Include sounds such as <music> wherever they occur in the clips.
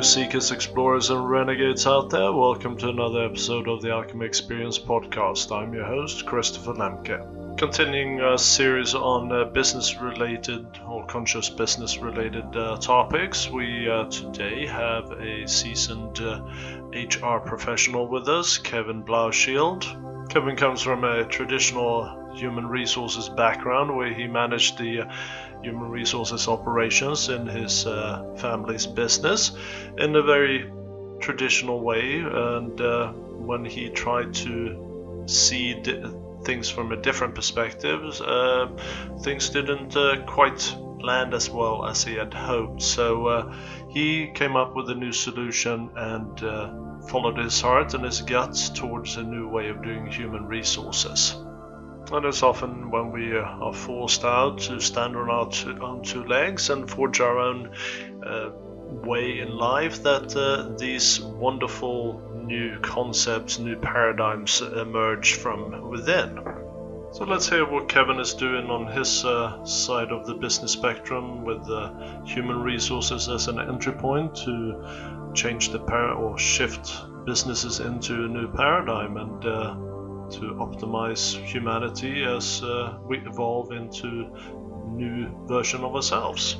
you seekers, explorers, and renegades out there. Welcome to another episode of the Alchemy Experience podcast. I'm your host, Christopher Lemke. Continuing a series on uh, business related or conscious business related uh, topics, we uh, today have a seasoned HR uh, professional with us, Kevin Blaushild. Kevin comes from a traditional human resources background where he managed the uh, human resources operations in his uh, family's business in a very traditional way. And uh, when he tried to see things from a different perspective, uh, things didn't uh, quite land as well as he had hoped. So uh, he came up with a new solution and followed his heart and his guts towards a new way of doing human resources. And it's often when we are forced out to stand on our two, on two legs and forge our own uh, way in life that uh, these wonderful new concepts, new paradigms emerge from within. So let's hear what Kevin is doing on his uh, side of the business spectrum with uh, human resources as an entry point to change the par- or shift businesses into a new paradigm and uh, to optimize humanity as uh, we evolve into new version of ourselves.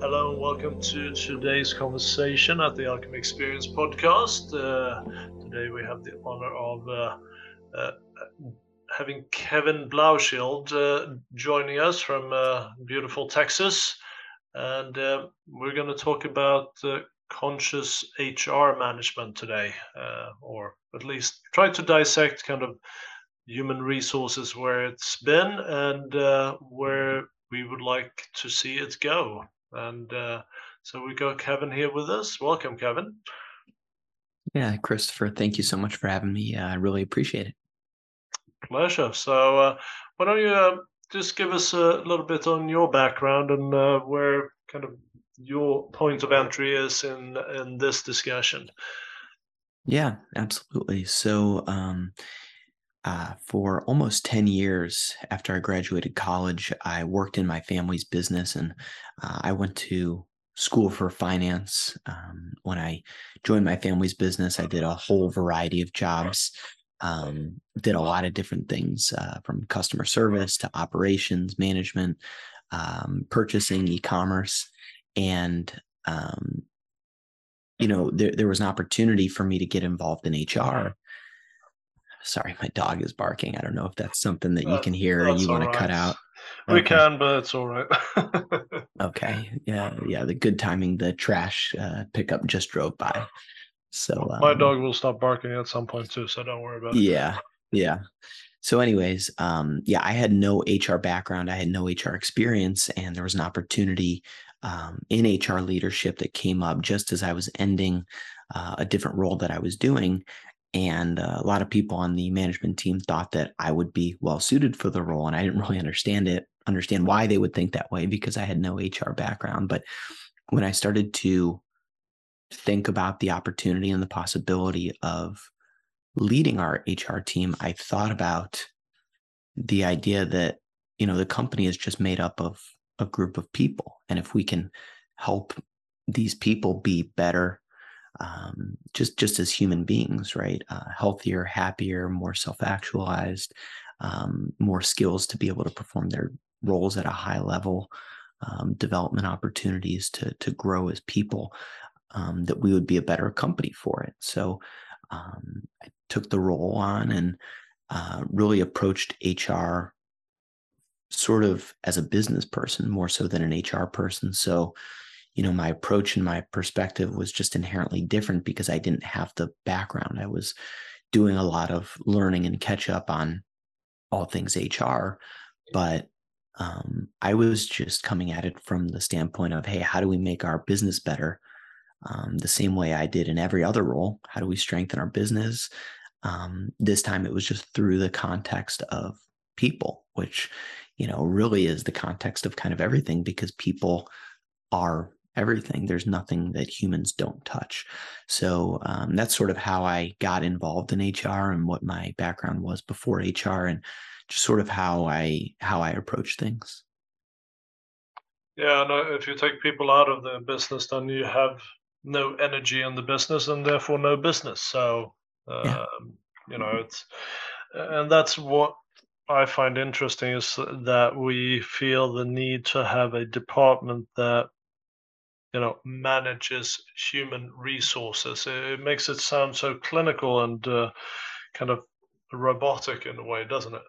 Hello and welcome to today's conversation at the Alchemy Experience podcast. Uh, today we have the honor of uh, uh having Kevin Blaushild uh, joining us from uh, beautiful Texas, and we're going to talk about conscious HR management today, uh, or at least try to dissect kind of human resources where it's been and uh, where we would like to see it go. And uh, so we got Kevin here with us. Welcome, Kevin. Yeah, Christopher, thank you so much for having me. I really appreciate it. Pleasure. So, uh, why don't you uh, just give us a little bit on your background and uh, where kind of your point of entry is in in this discussion. Yeah, absolutely. So, um, uh, for almost 10 years after I graduated college, I worked in my family's business and uh, I went to school for finance. Um, when I joined my family's business, I did a whole variety of jobs, um, did a lot of different things uh, from customer service to operations management, um, purchasing, e commerce and um, you know there, there was an opportunity for me to get involved in hr sorry my dog is barking. I don't know if that's something that you can hear and you want right. to cut out. We okay. can but it's all right. <laughs> Okay. Yeah yeah the good timing the trash uh, pickup just drove by. So um, my dog will stop barking at some point too so don't worry about it. Yeah yeah. So anyways um, yeah i had no hr background. I had no hr experience and there was an opportunity um, in HR leadership that came up just as I was ending uh, a different role that I was doing. And uh, a lot of people on the management team thought that I would be well suited for the role. And I didn't <laughs> really understand it, understand why they would think that way because I had no HR background. But when I started to think about the opportunity and the possibility of leading our HR team, I thought about the idea that, you know, the company is just made up of a group of people. And if we can help these people be better, um, just just as human beings, right? Uh, healthier, happier, more self-actualized, um, more skills to be able to perform their roles at a high level, um, development opportunities to to grow as people. Um, that we would be a better company for it. So um, I took the role on and uh, really approached HR sort of as a business person more so than an HR person. So, you know, my approach and my perspective was just inherently different because I didn't have the background. I was doing a lot of learning and catch up on all things HR, but um, I was just coming at it from the standpoint of, hey, how do we make our business better? Um, the same way I did in every other role. How do we strengthen our business? Um, this time it was just through the context of people, which you know, really is the context of kind of everything because people are everything. There's nothing that humans don't touch. So um, that's sort of how I got involved in HR and what my background was before HR, and just sort of how I how I approach things. Yeah, and if you take people out of the business, then you have no energy in the business and therefore no business. So yeah. Um, you know it's and that's what I find interesting is that we feel the need to have a department that you know manages human resources. It makes it sound so clinical and uh, kind of robotic in a way, doesn't it?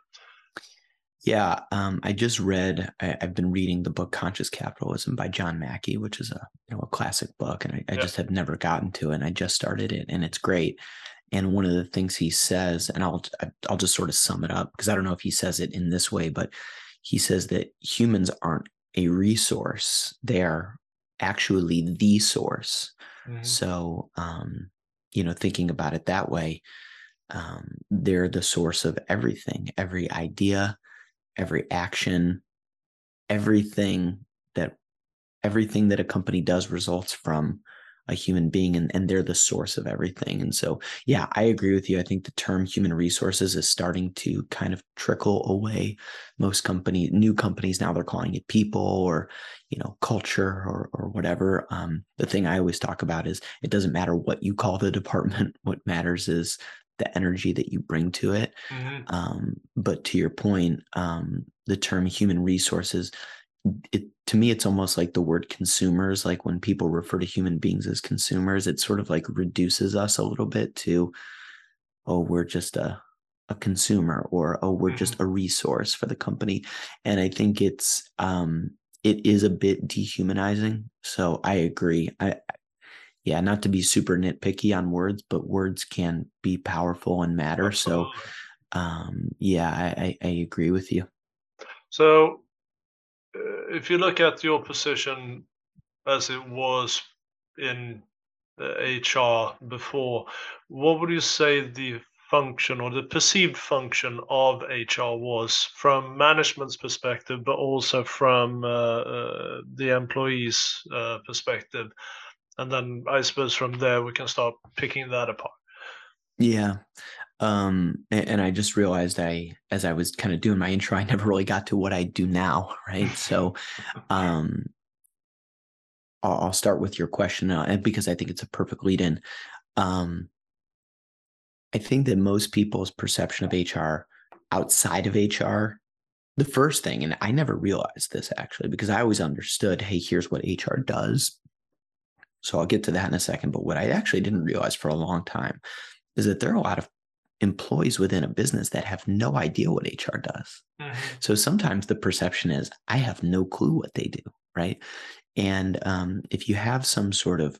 Yeah, um, I just read. I, have been reading the book Conscious Capitalism by John Mackey, which is a you know a classic book, and I, I yeah. just have never gotten to it. And I just started it, and it's great. And one of the things he says, and I'll I'll just sort of sum it up because I don't know if he says it in this way, but he says that humans aren't a resource; they are actually the source. Mm-hmm. So, um, you know, thinking about it that way, um, they're the source of everything, every idea, every action, everything that everything that a company does results from a human being and, and they're the source of everything. And so, yeah, I agree with you. I think the term human resources is starting to kind of trickle away. Most company, new companies now they're calling it people or, you know, culture or, or whatever. Um, the thing I always talk about is it doesn't matter what you call the <laughs> department. What matters is the energy that you bring to it. Mm-hmm. Um, but to your point, um, the term human resources it to me it's almost like the word consumers like when people refer to human beings as consumers it sort of like reduces us a little bit to oh we're just a a consumer or oh we're just mm-hmm. a resource for the company. And i think it's um it is a bit dehumanizing. So i agree. I yeah not to be super nitpicky on words but words can be powerful and matter. So um yeah I, I i agree with you. So if you look at your position as it was in HR uh, before, what would you say the function or the perceived function of HR was from management's perspective, but also from uh, uh, the employees' uh, perspective? And then I suppose from there we can start picking that apart. Yeah um and, and, i just realized i as i was kind of doing my intro i never really got to what i do now <laughs> right? So <laughs> um i'll, I'll start with your question now and because i think it's a perfect lead in um i think that most people's perception of hr outside of hr the first thing and i never realized this actually because i always understood hey here's what hr does. So i'll get to that in a second but what i actually didn't realize for a long time is that there are a lot of employees within a business that have no idea what HR does. Mm-hmm. So sometimes the perception is, I have no clue what they do, right? And um, if you have some sort of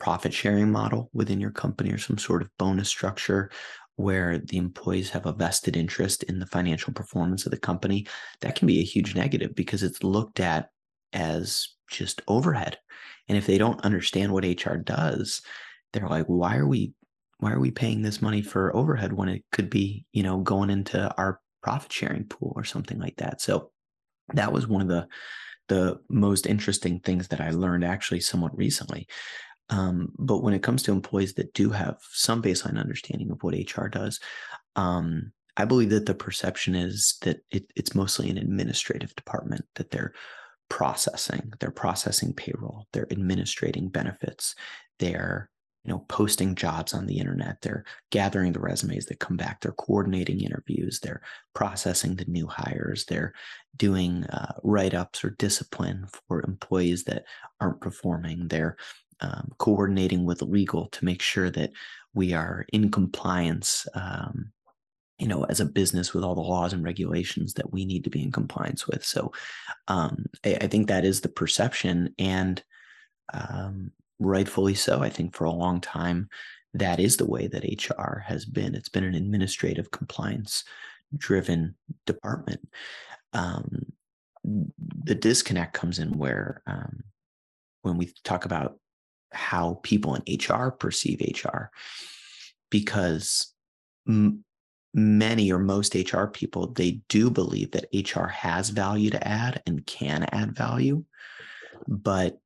profit sharing model within your company or some sort of bonus structure where the employees have a vested interest in the financial performance of the company, that can be a huge negative because it's looked at as just overhead. And if they don't understand what HR does, they're like, why are we why are we paying this money for overhead when it could be, you know, going into our profit sharing pool or something like that? So that was one of the the most interesting things that I learned actually somewhat recently. Um, but when it comes to employees that do have some baseline understanding of what HR does, um, I believe that the perception is that it, it's mostly an administrative department that they're processing. They're processing payroll. They're administrating benefits. They're you know posting jobs on the internet they're gathering the resumes that come back they're coordinating interviews they're processing the new hires they're doing uh, write-ups or discipline for employees that aren't performing they're um, coordinating with legal to make sure that we are in compliance um, you know as a business with all the laws and regulations that we need to be in compliance with. So um, I, I, think that is the perception and um, rightfully so. I think for a long time, that is the way that HR has been. It's been an administrative compliance driven department. Um, the disconnect comes in where um, when we talk about how people in HR perceive HR, because m- many or most HR people they do believe that HR has value to add and can add value, but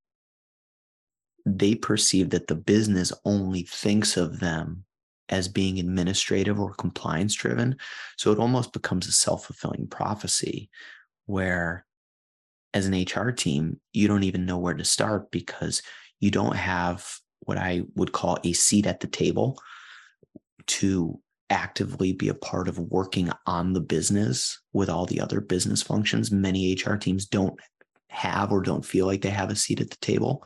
they perceive that the business only thinks of them as being administrative or compliance driven. So it almost becomes a self fulfilling prophecy where, as an HR team, you don't even know where to start because you don't have what I would call a seat at the table to actively be a part of working on the business with all the other business functions. Many HR teams don't have or don't feel like they have a seat at the table.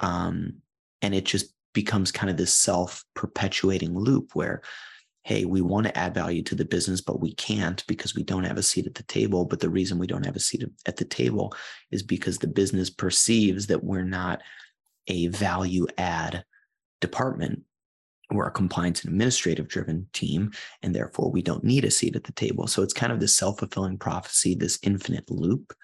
Um, and it just becomes kind of this self perpetuating loop where, hey, we want to add value to the business, but we can't because we don't have a seat at the table. But the reason we don't have a seat at the table is because the business perceives that we're not a value add department we're a compliance and administrative driven team and therefore we don't need a seat at the table. So it's kind of this self-fulfilling prophecy this infinite loop.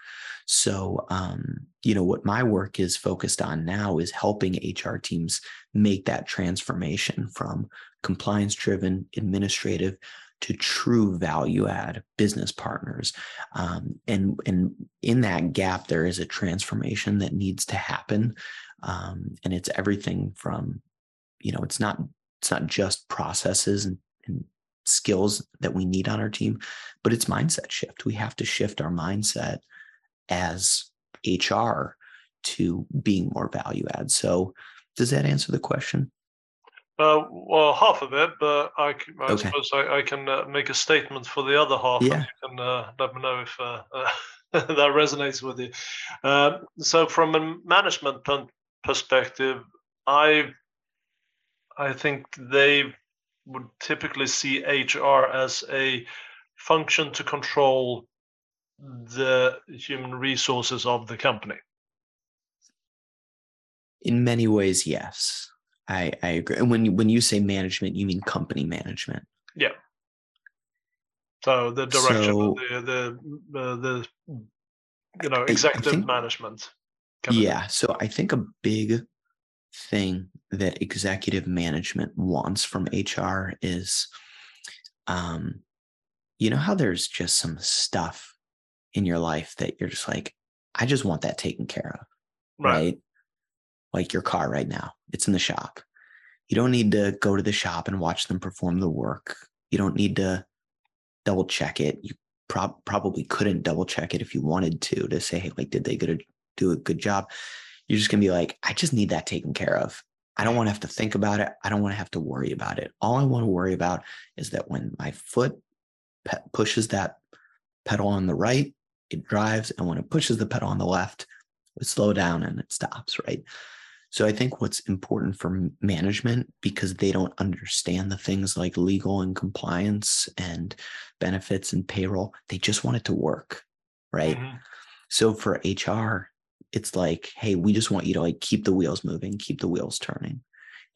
So um, you know what my work is focused on now is helping hr teams make that transformation from compliance driven administrative to true value add business partners. Um, and and in that gap there is a transformation that needs to happen. Um, and it's everything from you know it's not it's not just processes and, and skills that we need on our team, but it's mindset shift. We have to shift our mindset as HR to being more value add. So, does that answer the question? Uh, well, half of it, but I, I okay. suppose I, I can uh, make a statement for the other half. Yeah. Can uh, let me know if uh, <laughs> that resonates with you. Um, so, from a management perspective, I I think they would typically see HR as a function to control the human resources of the company. In many ways, yes, I, I agree. And when you, when you say management, you mean company management. Yeah. So the direction so, the the uh, the you know executive think, management. Yeah. So I think a big thing that executive management wants from HR is um, you know how there's just some stuff in your life that you're just like, I just want that taken care of. Right. right. Like your car right now, it's in the shop. You don't need to go to the shop and watch them perform the work. You don't need to double check it. You prob- probably couldn't double check it if you wanted to, to say, hey, like, did they do a good job? You're just going to be like, I just need that taken care of. I don't want to have to think about it. I don't want to have to worry about it. All I want to worry about is that when my foot pe- pushes that pedal on the right, it drives. And when it pushes the pedal on the left, it slow down and it stops, right? So I think what's important for management because they don't understand the things like legal and compliance and benefits and payroll, they just want it to work, right? Mm-hmm. So for HR, it's like, hey, we just want you to like keep the wheels moving, keep the wheels turning.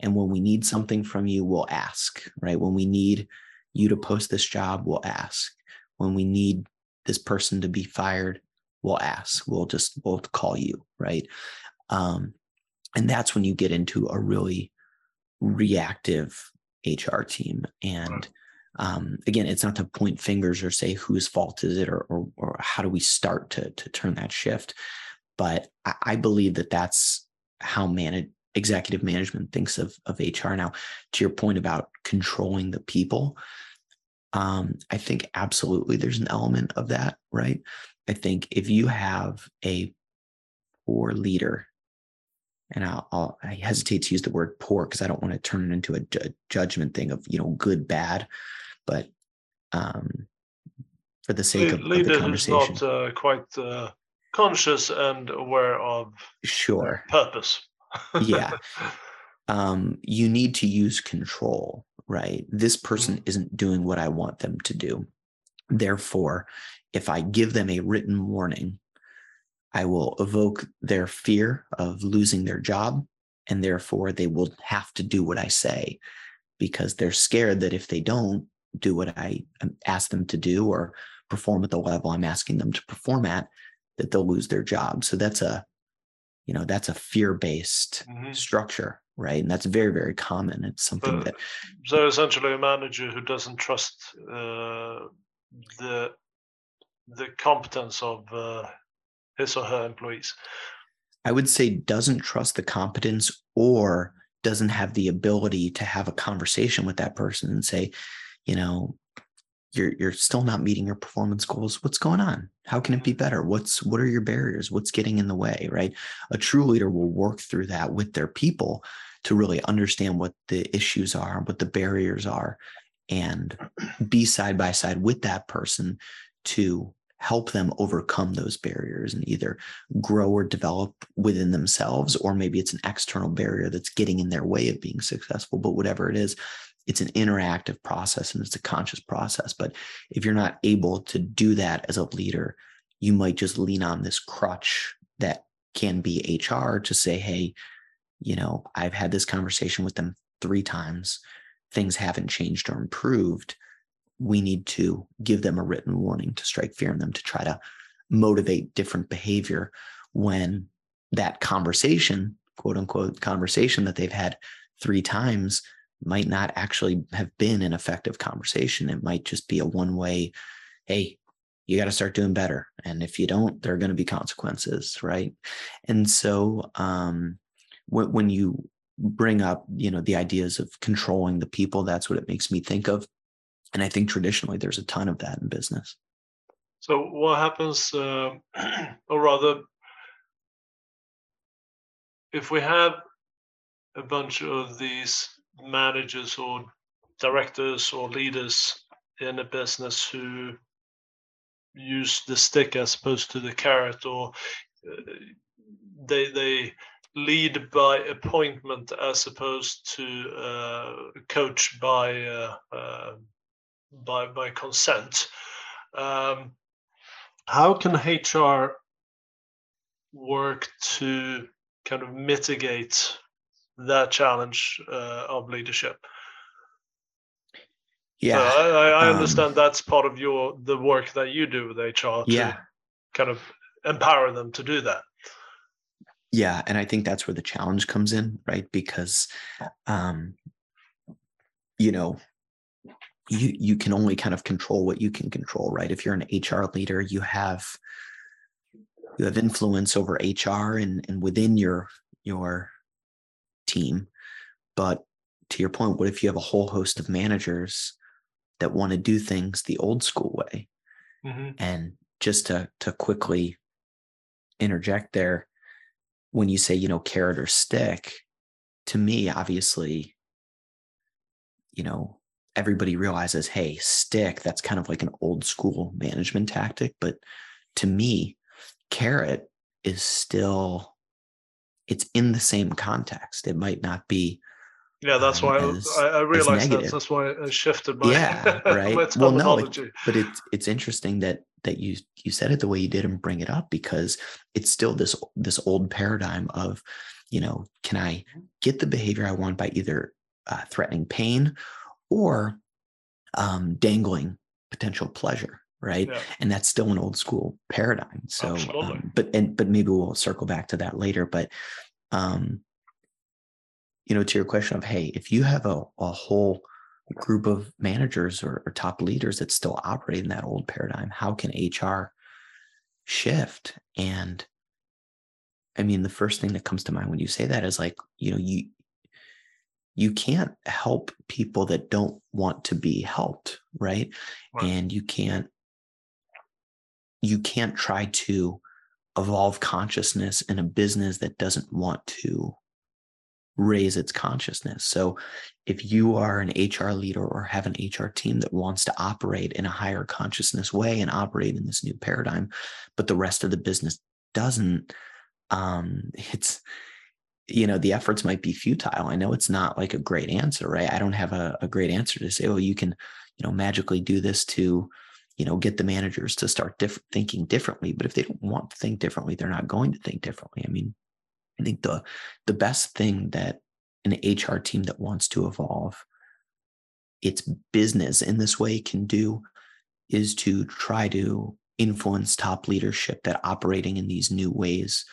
And when we need something from you, we'll ask, right? When we need you to post this job, we'll ask. When we need this person to be fired, we'll ask. We'll just we'll call you, right? Um, and that's when you get into a really reactive HR team. And um, again, it's not to point fingers or say whose fault is it or, or, or how do we start to to turn that shift. But I, I believe that that's how manage, executive management thinks of, of HR. Now, to your point about controlling the people, um, I think absolutely there's an element of that, right? I think if you have a poor leader, and I'll, I'll i hesitate to use the word poor because I don't want to turn it into a, a, judgment thing of you know good bad, but um, for the sake of, of the conversation, is not uh, quite uh, conscious and aware of sure. purpose. <laughs> Yeah. Um you need to use control right? This person mm-hmm. isn't doing what i want them to do. Therefore if i give them a written warning i will evoke their fear of losing their job and therefore they will have to do what i say because they're scared that if they don't do what i um, ask them to do or perform at the level i'm asking them to perform at that they'll lose their job. So that's a, you know, that's a fear-based mm-hmm. structure, right? And that's very, very common. It's something that. So essentially, a manager who doesn't trust uh, the the competence of uh, his or her employees. I would say doesn't trust the competence or doesn't have the ability to have a conversation with that person and say, you know, you're you're still not meeting your performance goals what's going on? How can it be mm-hmm. better? What's what are your barriers? What's getting in the way right? A true leader will work through that with their people to really understand what the issues are, what the barriers are, and <clears throat> be side by side with that person to help them overcome those barriers and either grow or develop within themselves, or maybe it's an external barrier that's getting in their way of being successful. But whatever it is, it's an interactive process and it's a conscious process. But if you're not able to do that as a leader, you might just lean on this crutch that can be HR to say, hey, you know, I've had this conversation with them three times. Things haven't changed or improved we need to give them a written warning to strike fear in them to try to motivate different behavior when that conversation, quote unquote, conversation that they've had three times might not actually have been an effective conversation. It might just be a one way, hey, you got to start doing better. And if you don't, there are going to be consequences. Right. And so um, when, you bring up, you know, the ideas of controlling the people, that's what it makes me think of and I think traditionally there's a ton of that in business. So what happens, uh, <clears throat> or rather, if we have a bunch of these managers or directors or leaders in a business who use the stick as opposed to the carrot, or uh, they they lead by appointment as opposed to uh, coach by uh, uh by by consent. Um, how can HR work to kind of mitigate that challenge uh, of leadership? Yeah, so I, I um, understand um, that's part of your the work that you do with HR to yeah. kind of empower them to do that. Yeah, and I think that's where the challenge comes in, right? Because, um, you know, you you can only kind of control what you can control right if you're an hr leader you have you have influence over hr and and within your your team but to your point what if you have a whole host of managers that want to do things the old school way mm-hmm. and just to to quickly interject there when you say you know carrot or stick to me obviously you know everybody realizes, hey, stick, that's kind of like an old school management tactic. But to me, carrot is still, it's in the same context. It might not be. Yeah, that's um, why as, I, I realized that. That's why I shifted my yeah, <laughs> right. my well, no, like, but it's it's interesting that that you you said it the way you did and bring it up because it's still this this old paradigm of, you know, can I get the behavior I want by either uh, threatening pain or um, dangling potential pleasure right yeah. and that's still an old school paradigm so um, but and but maybe we'll circle back to that later but um you know to your question of hey if you have a, a whole group of managers or, or top leaders that still operate in that old paradigm how can hr shift and i mean the first thing that comes to mind when you say that is like you know you you can't help people that don't want to be helped right? right and you can't you can't try to evolve consciousness in a business that doesn't want to raise its consciousness. So if you are an hr leader or have an hr team that wants to operate in a higher consciousness way and operate in this new paradigm but the rest of the business doesn't um <laughs> it's you know the efforts might be futile. I know it's not like a great answer right? I don't have a, a great answer to say oh you can you know magically do this to you know get the managers to start diff- thinking differently but if they don't want to think differently they're not going to think differently i mean i think the the best thing that an hr team that wants to evolve its business in this way can do is to try to influence top leadership that operating in these new ways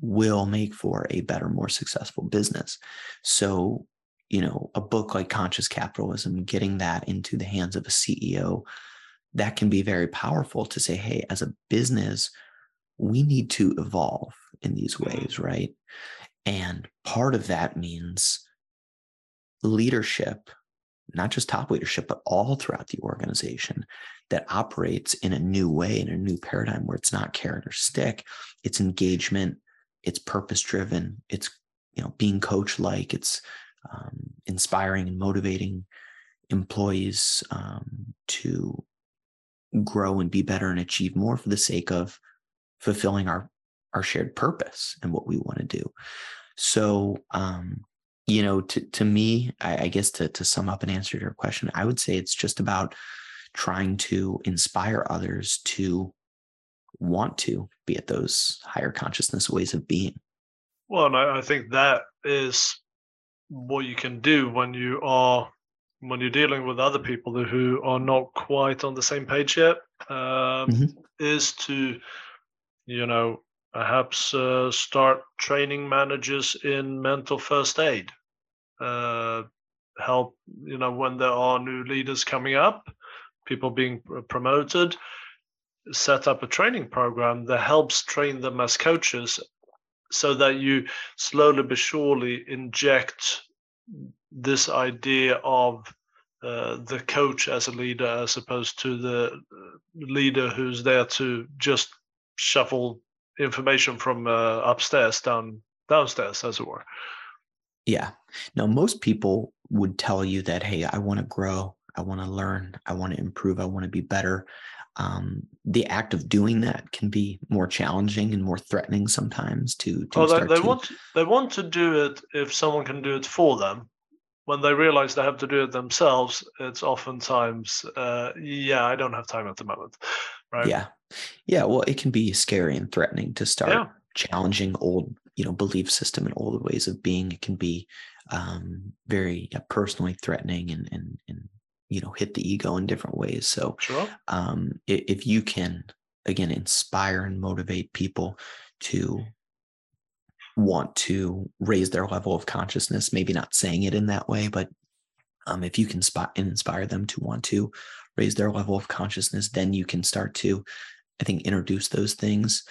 will make for a better, more successful business. So, you know, a book like Conscious Capitalism, getting that into the hands of a CEO, that can be very powerful to say, hey, as a business, we need to evolve in these mm-hmm. ways, right? And part of that means leadership, not just top leadership, but all throughout the organization that operates in a new way, in a new paradigm where it's not carrot or stick, it's engagement, it's purpose driven it's you know being coach like it's um, inspiring and motivating employees um, to grow and be better and achieve more for the sake of fulfilling our our shared purpose and what we want to do. So um you know to to me I, I guess to to sum up and answer your question i would say it's just about trying to inspire others to want to be at those higher consciousness ways of being. Well and I, I think that is what you can do when you are when you're dealing with other people who are not quite on the same page yet um, mm-hmm. is to you know perhaps uh, start training managers in mental first aid uh, help you know when there are new leaders coming up people being promoted set up a training program that helps train them as coaches so that you slowly but surely inject this idea of uh, the coach as a leader as opposed to the uh, leader who's there to just shuffle information from uh, upstairs down downstairs as it were. Yeah. Now most people would tell you that hey i want to grow. I want to learn. I want to improve. I want to be better. Um, the act of doing that can be more challenging and more threatening sometimes to, to oh, they, they to... want they want to do it if someone can do it for them when they realize they have to do it themselves, it's oftentimes, uh, yeah, I don't have time at the moment. Right. Yeah. Yeah. Well, it can be scary and threatening to start yeah. challenging old, you know, belief system and old ways of being. It can be um, very yeah, personally threatening and, and, and, you know, hit the ego in different ways. So sure. um, if you can, again, inspire and motivate people to want to raise their level of consciousness, maybe not saying it in that way, but um, if you can spot and inspire them to want to raise their level of consciousness, then you can start to, I think, introduce those things.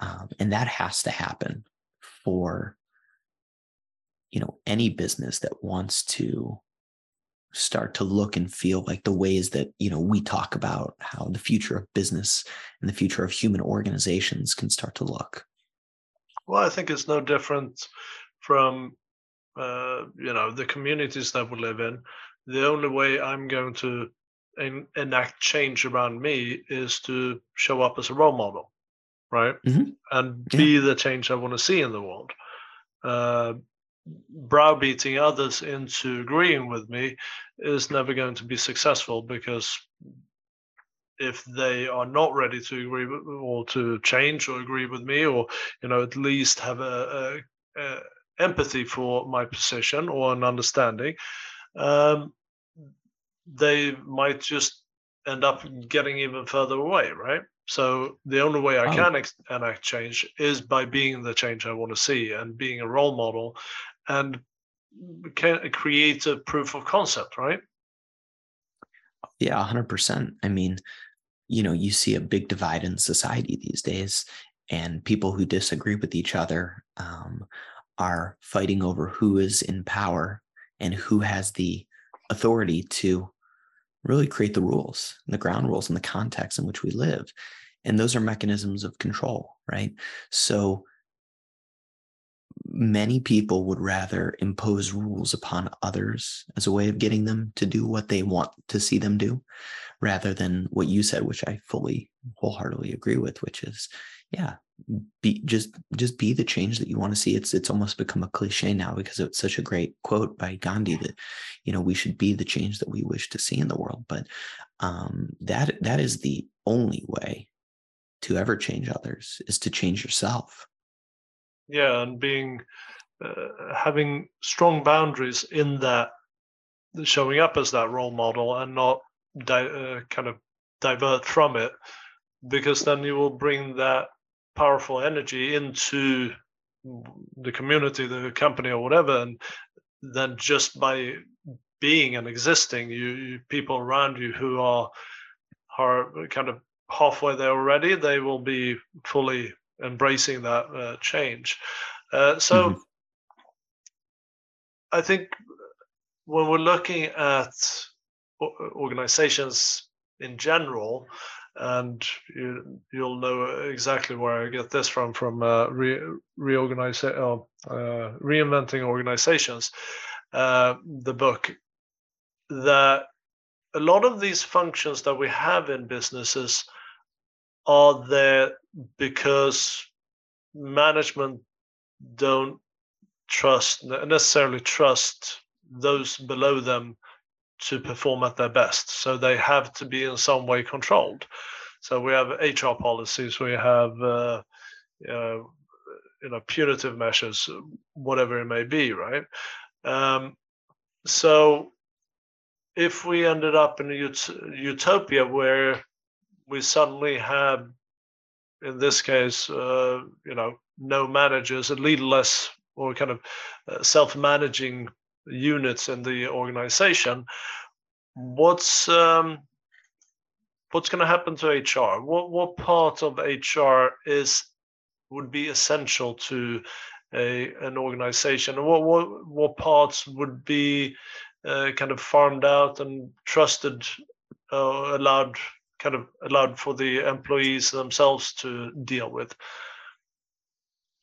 Um, and that has to happen for, you know, any business that wants to start to look and feel like the ways that you know we talk about how the future of business and the future of human organizations can start to look well, I think it's no different from uh, you know the communities that we live in. The only way I'm going to en- enact change around me is to show up as a role model, right? Mm-hmm. And be yeah. the change I want to see in the world. Uh, browbeating others into agreeing with me is never going to be successful because if they are not ready to agree with, or to change or agree with me or you know at least have a, a, a empathy for my position or an understanding um, they might just end up getting even further away right? So the only way i oh. can ex- enact change is by being the change i want to see and being a role model and can create a proof of concept right? Yeah 100% i mean you know, you see a big divide in society these days, and people who disagree with each other um, are fighting over who is in power and who has the authority to really create the rules, the ground rules, and the context in which we live. And those are mechanisms of control, right? So many people would rather impose rules upon others as a way of getting them to do what they want to see them do rather than what you said which i fully wholeheartedly agree with which is yeah be just just be the change that you want to see. It's it's almost become a cliche now because it's such a great quote by gandhi that you know we should be the change that we wish to see in the world. But um that that is the only way to ever change others is to change yourself. Yeah and being uh, having strong boundaries in that showing up as that role model and not di- uh, kind of divert from it because then you will bring that powerful energy into the community the company or whatever and then just by being and existing you, you people around you who are are kind of halfway there already they will be fully embracing that uh, change. Uh, so mm-hmm. I think when we're looking at organizations in general, and you, you'll know exactly where I get this from from uh, re, reorganizing, uh, uh, reinventing organizations, uh, the book. That a lot of these functions that we have in businesses are there because management don't trust necessarily trust those below them to perform at their best. So they have to be in some way controlled. So we have HR policies, we have uh, uh, you know punitive measures, whatever it may be, right? Um, so if we ended up in a ut- utopia where we suddenly have, in this case, uh, you know, no managers, a leaderless or kind of uh, self-managing units in the organization, what's um, what's going to happen to HR? What what part of HR is would be essential to a an organization? What what what parts would be uh, kind of farmed out and trusted, uh, allowed kind of allowed for the employees themselves to deal with?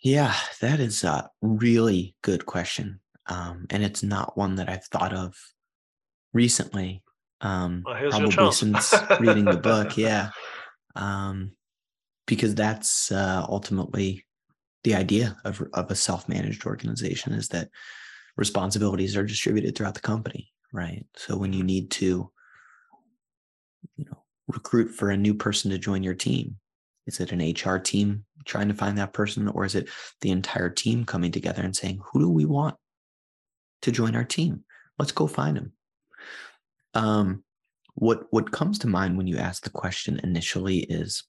Yeah, that is a really good question. Um, and it's not one that I've thought of recently. Um, well, probably since reading the book. <laughs> Yeah. Um, because that's uh, ultimately the idea of, of a self-managed organization is that responsibilities are distributed throughout the company, right? So when you mm-hmm. need to, you know, recruit for a new person to join your team, is it an HR team trying to find that person, or is it the entire team coming together and saying, who do we want to join our team? Let's go find them. Um, what what comes to mind when you ask the question initially is,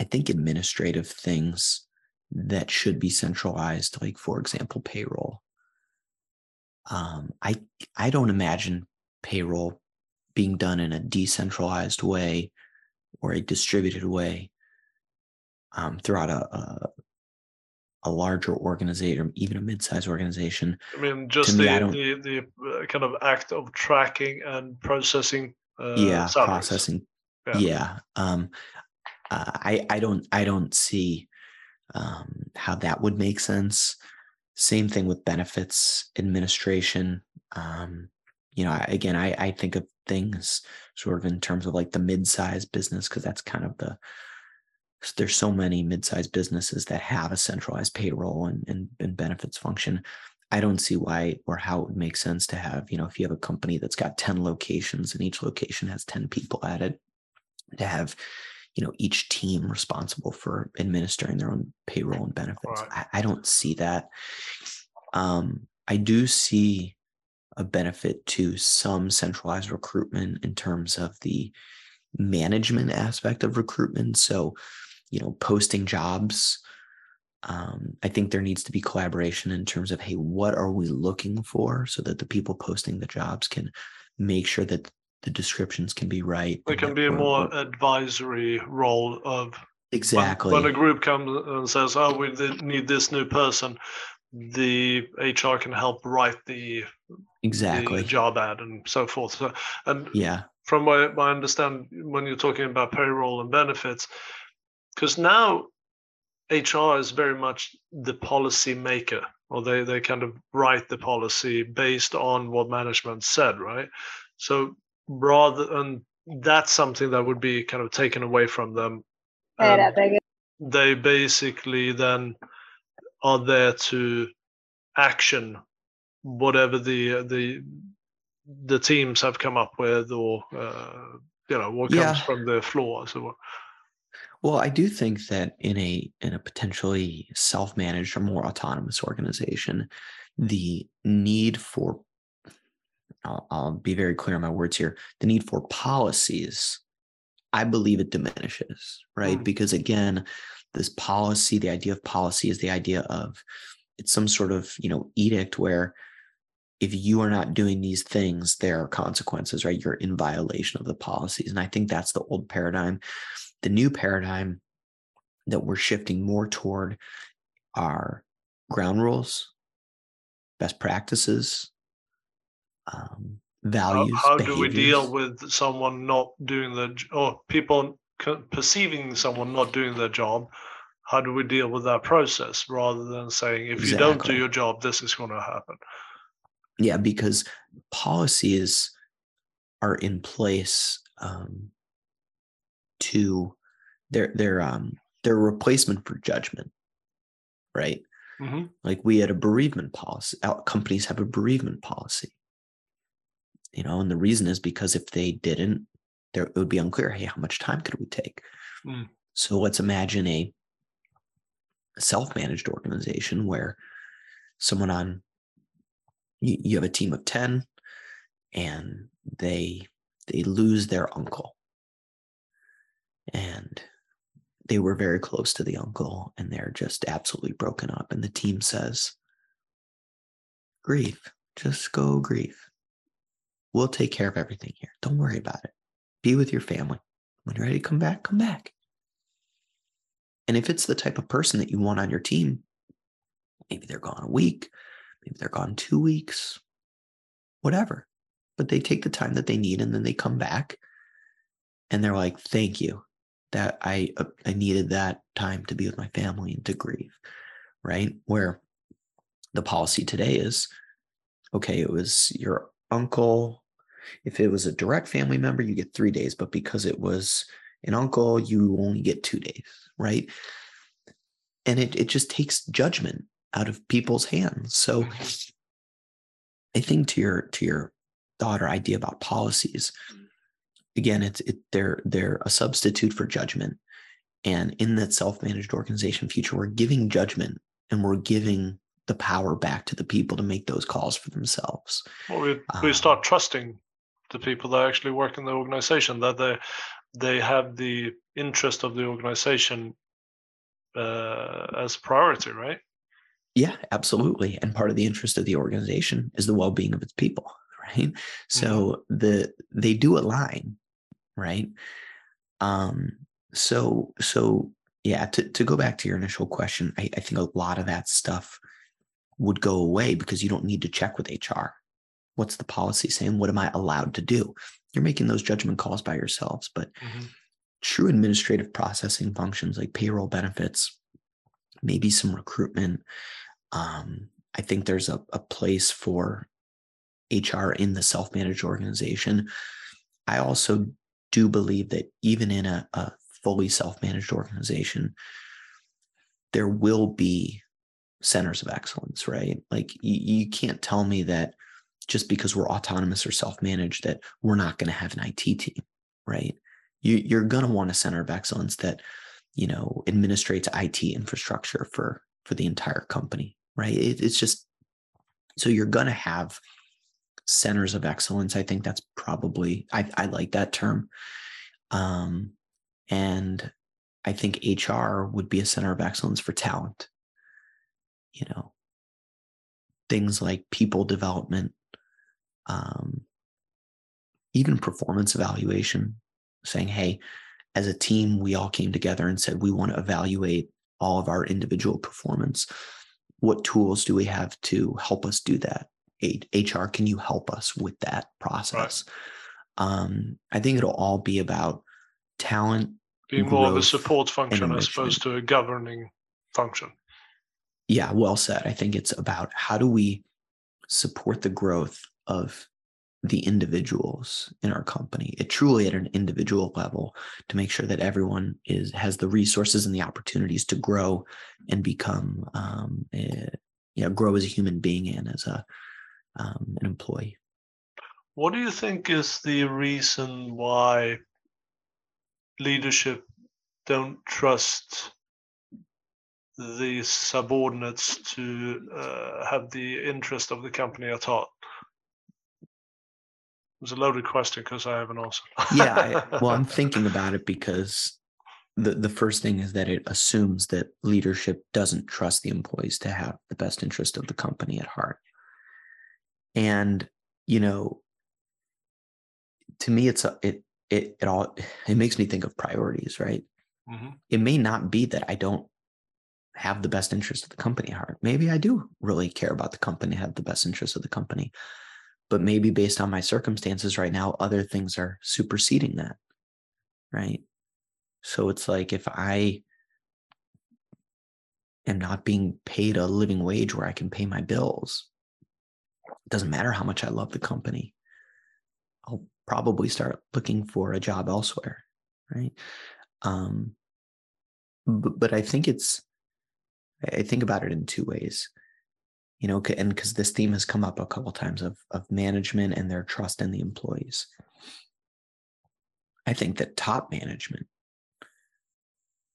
I think administrative things that should be centralized, like for example, payroll. Um, I I don't imagine payroll being done in a decentralized way or a distributed way um, throughout a, a, a larger organization, even a mid-sized organization. I mean, just the, me, the the uh, kind of act of tracking and processing. Uh, yeah, salaries. processing. Yeah. yeah. Um, uh, I I don't I don't see um, how that would make sense. Same thing with benefits administration. Um, you know, again, I, I think of things sort of in terms of like the mid-sized business because that's kind of the there's so many mid-sized businesses that have a centralized payroll and, and, and benefits function. I don't see why or how it would make sense to have, you know, if you have a company that's got 10 locations and each location has 10 people at it, to have, you know, each team responsible for administering their own payroll and benefits. Right. I, I, don't see that. Um, I do see a benefit to some centralized recruitment in terms of the management aspect of recruitment. So you know posting jobs um, i think there needs to be collaboration in terms of hey what are we looking for so that the people posting the jobs can make sure that the descriptions can be right there can be a more advisory role of exactly. when, when, a group comes and says oh we need this new person the hr can help write the exactly. the job ad and so forth. So, and yeah. from my, my understand when you're talking about payroll and benefits because now HR is very much the policy maker, or they they kind of write the policy based on what management said, right? So rather and that's something that would be kind of taken away from them. they basically then are there to action whatever the the the teams have come up with, or uh, you know what comes yeah. from the floor. So well, I do think that in a in a potentially self-managed or more autonomous organization, the need for I'll, I'll be very clear on my words here. The need for policies, I believe it diminishes, right? Mm. Because again, this policy, the idea of policy is the idea of it's some sort of you know edict where if you are not doing these things, there are consequences, right? You're in violation of the policies. And I think that's the old paradigm the new paradigm that we're shifting more toward are ground rules, best practices, um, values. How, how do we deal with someone not doing the or people perceiving someone not doing their job, how do we deal with that process rather than saying if Exactly. you don't do your job, this is going to happen. Yeah, because policies are in place um, to they're they're um they're replacement for judgment, right? hmm Like we had a bereavement policy. Companies have a bereavement policy. You know, and the reason is because if they didn't, there it would be unclear. Hey, how much time could we take? Mm. So let's imagine a self-managed organization where someone on you, you have a team of 10 and they they lose their uncle and they were very close to the uncle and they're just absolutely broken up. And the team says grieve just go grieve we'll take care of everything here. Don't worry about it. Be with your family. When you're ready to come back come back. And if it's the type of person that you want on your team maybe they're gone a week maybe they're gone two weeks whatever. But they take the time that they need and then they come back and they're like thank you that i uh, i needed that time to be with my family and to grieve right? Where the policy today is okay it was your uncle. If it was a direct family member you get 3 days but because it was an uncle you only get 2 days right? And it it just takes judgment out of people's hands. So. I think to your to your thought or idea about policies, again, it's it, they're they're a substitute for judgment, and in that self-managed organization future, we're giving judgment and we're giving the power back to the people to make those calls for themselves. Well, we, we Um, start trusting the people that actually work in the organization that they they have the interest of the organization uh, as priority, right? Yeah, absolutely. And part of the interest of the organization is the well-being of its people, <laughs> right? So the they do align, right? Um, so so yeah, to, to go back to your initial question, I, I think a lot of that stuff would go away because you don't need to check with HR. What's the policy saying? What am I allowed to do? You're making those judgment calls by yourselves, but Mhm. true administrative processing functions like payroll benefits, maybe some recruitment. Um, I think there's a, a place for HR in the self managed organization. I also do believe that even in a, a fully self managed organization, there will be centers of excellence, right? Like you, you can't tell me that just because we're autonomous or self managed that we're not going to have an IT team, right? You, you're going to want a center of excellence that you know administrates IT infrastructure for for the entire company, right? It, it's just so you're going to have centers of excellence. I think that's probably I, I like that term, um, and I think HR would be a center of excellence for talent. You know, things like people development, um, even performance evaluation, saying, "Hey, as a team, we all came together and said we want to evaluate all of our individual performance. What tools do we have to help us do that? HR, can you help us with that process? Um, I think it'll all be about talent. Being more of a support function as opposed to a governing function. Yeah, well said. I think it's about how do we support the growth of the individuals in our company it truly at an individual level to make sure that everyone is has the resources and the opportunities to grow and become um, eh, you know grow as a human being and as a um, an employee What do you think is the reason why leadership don't trust the subordinates to uh, have the interest of the company at heart? It's a loaded question because I have an answer. <laughs> yeah I, well i'm thinking about it because the, the first thing is that it assumes that leadership doesn't trust the employees to have the best interest of the company at heart and you know to me it's a it it, it all it makes me think of priorities right? Mhm. it may not be that i don't have the best interest of the company at heart. Maybe i do really care about the company have the best interest of the company. But maybe based on my circumstances right now other things are superseding that right? So it's like if I am not being paid a living wage where I can pay my bills, it doesn't matter how much I love the company. I'll probably start looking for a job elsewhere, right? Um, but, but I think it's, I think about it in two ways, you know, and because this theme has come up a couple times of of management and their trust in the employees. I think that top management,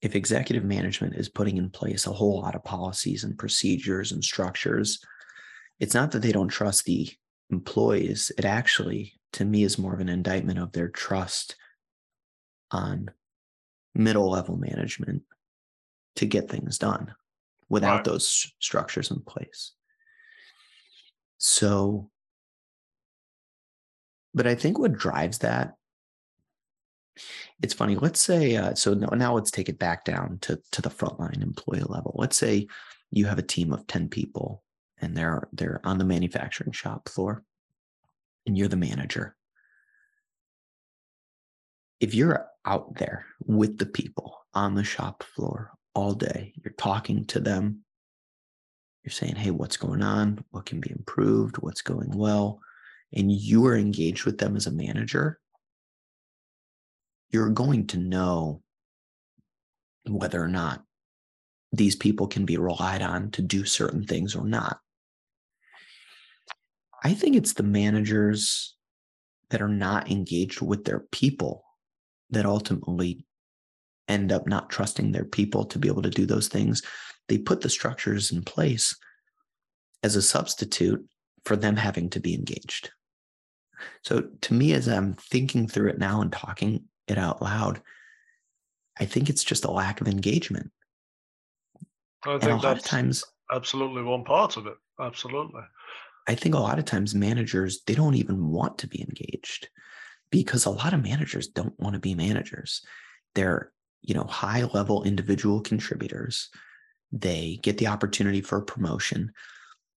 if executive management is putting in place a whole lot of policies and procedures and structures, it's not that they don't trust the employees. It actually, to me, is more of an indictment of their trust on middle level management to get things done without right. those structures in place. So, but I think what drives that, it's funny. Let's say, uh, so now let's take it back down to, to the frontline employee level. Let's say you have a team of 10 people and they're they're on the manufacturing shop floor and you're the manager. If you're out there with the people on the shop floor all day you're talking to them you're saying hey what's going on? What can be improved? What's going well? And you are engaged with them as a manager you're going to know whether or not these people can be relied on to do certain things or not I think it's the managers that are not engaged with their people that ultimately end up not trusting their people to be able to do those things. They put the structures in place as a substitute for them having to be engaged. So to me, as I'm thinking through it now and talking it out loud, I think it's just a lack of engagement. I think that's times absolutely one part of it. Absolutely. I think a lot of times managers, they don't even want to be engaged because a lot of managers don't want to be managers. They're, you know, high level individual contributors. They get the opportunity for a promotion.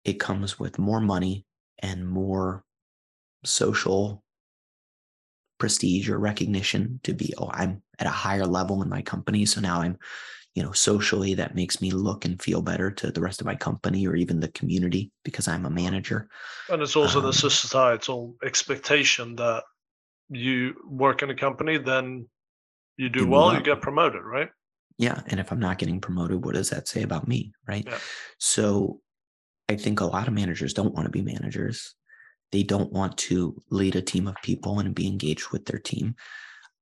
It comes with more money and more social prestige or recognition to be, oh, I'm at a higher level in my company. So now I'm you know socially that makes me look and feel better to the rest of my company or even the community because i'm a manager. And it's also um, the societal expectation that you work in a company then you do you well you get promoted right? Yeah and if i'm not getting promoted what does that say about me right? Yeah. so i think a lot of managers don't want to be managers. They don't want to lead a team of people and be engaged with their team.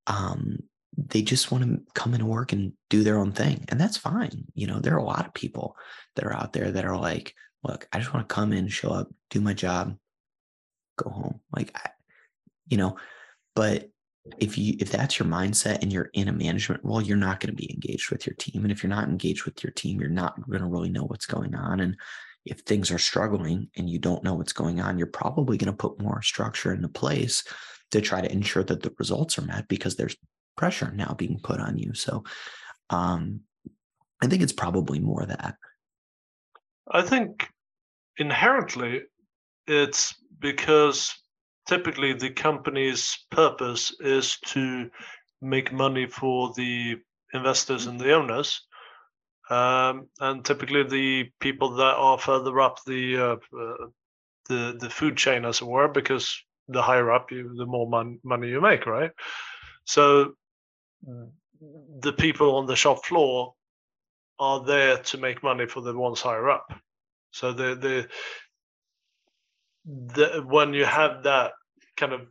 Um, they just want to come into work and do their own thing. And that's fine. You know, there are a lot of people that are out there that are like, look, I just want to come in, show up, do my job, go home. Like, I, you know, but if you if that's your mindset and you're in a management role you're not going to be engaged with your team and if you're not engaged with your team you're not going to really know what's going on and if things are struggling and you don't know what's going on you're probably going to put more structure into place to try to ensure that the results are met because there's pressure now being put on you. So um, I think it's probably more that. I think inherently it's because typically the company's purpose is to make money for the investors and the owners. Um, and typically the people that are further up the uh, uh, the the food chain, as it were, because the higher up you, the more mon- money you make, right? So the people on the shop floor are there to make money for the ones higher up. So the the the when you have that kind of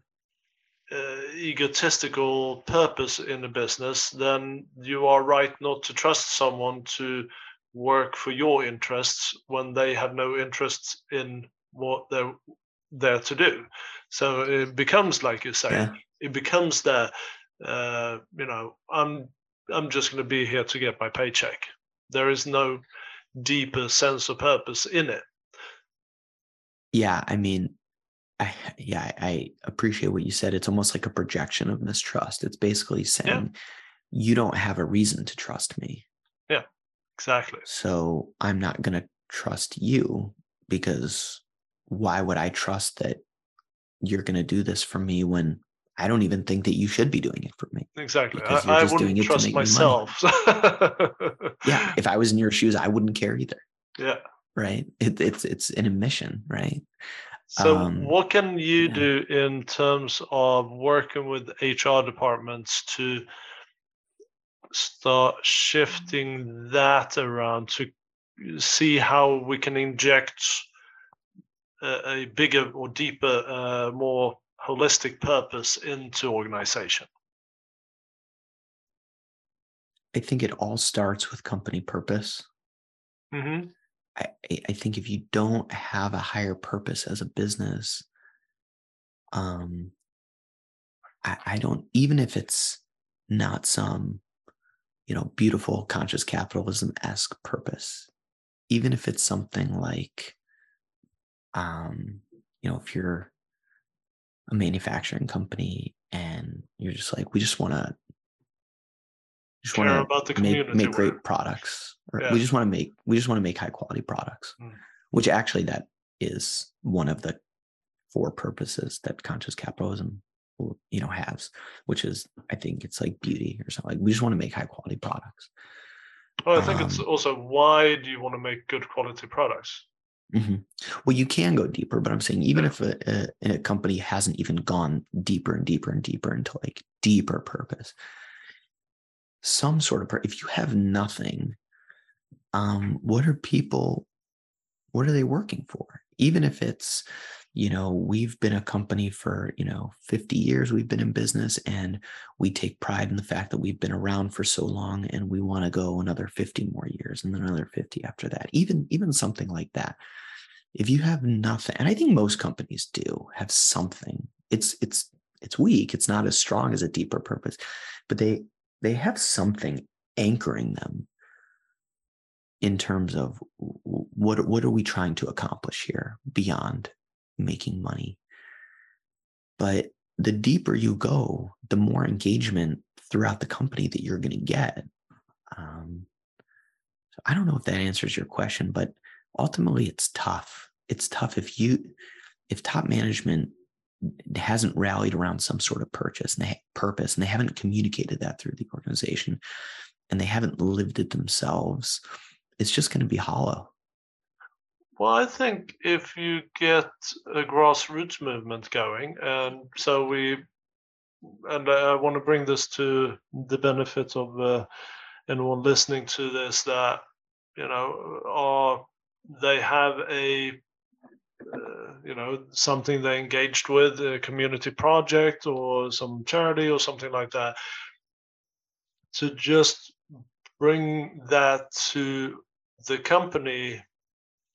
uh, egotistical purpose in a business, then you are right not to trust someone to work for your interests when they have no interest in what they're there to do. So it becomes, like you say, yeah. it becomes that uh, you know, I'm I'm just going to be here to get my paycheck. There is no deeper sense of purpose in it. Yeah, I mean, I yeah, I appreciate what you said. It's almost like a projection of mistrust. It's basically saying yeah. you don't have a reason to trust me. Yeah, exactly. So I'm not going to trust you because why would I trust that you're going to do this for me when I don't even think that you should be doing it for me. Exactly. I, I wouldn't trust myself. yeah. If I was in your shoes, I wouldn't care either. Yeah. Right. It, it's it's an admission, right? So, um, what can you yeah. do in terms of working with HR departments to start shifting that around to see how we can inject a, a bigger or deeper, uh, more holistic purpose into organization? I think it all starts with company purpose. Mm-hmm. I, I think if you don't have a higher purpose as a business, um, I, I don't even if it's not some, you know, beautiful conscious capitalism esque purpose, even if it's something like, um, you know, if you're a manufacturing company and you're just like, we just want to just want to make, make great products or yeah. we just want to make we just want to make high quality products mm. which actually that is one of the four purposes that conscious capitalism you know has which is i think it's like beauty or something like we just want to make high quality products well i think um, it's also why do you want to make good quality products mm-hmm. well you can go deeper but i'm saying even if a, a, a company hasn't even gone deeper and deeper and deeper into like deeper purpose some sort of if you have nothing um what are people what are they working for even if it's you know we've been a company for you know 50 years we've been in business and we take pride in the fact that we've been around for so long and we want to go another 50 more years and then another 50 after that even even something like that. If you have nothing and i think most companies do have something it's it's it's weak it's not as strong as a deeper purpose but they they have something anchoring them in terms of what what are we trying to accomplish here beyond making money. But the deeper you go the more engagement throughout the company that you're going to get. Um, so i don't know if that answers your question but ultimately it's tough. It's tough if you if top management hasn't rallied around some sort of purchase and they purpose and they haven't communicated that through the organization and they haven't lived it themselves it's just going to be hollow well i think if you get a grassroots movement going and so we and i want to bring this to the benefit of uh, anyone listening to this that you know are they have a uh, you know something they engaged with a community project or some charity or something like that to just bring that to the company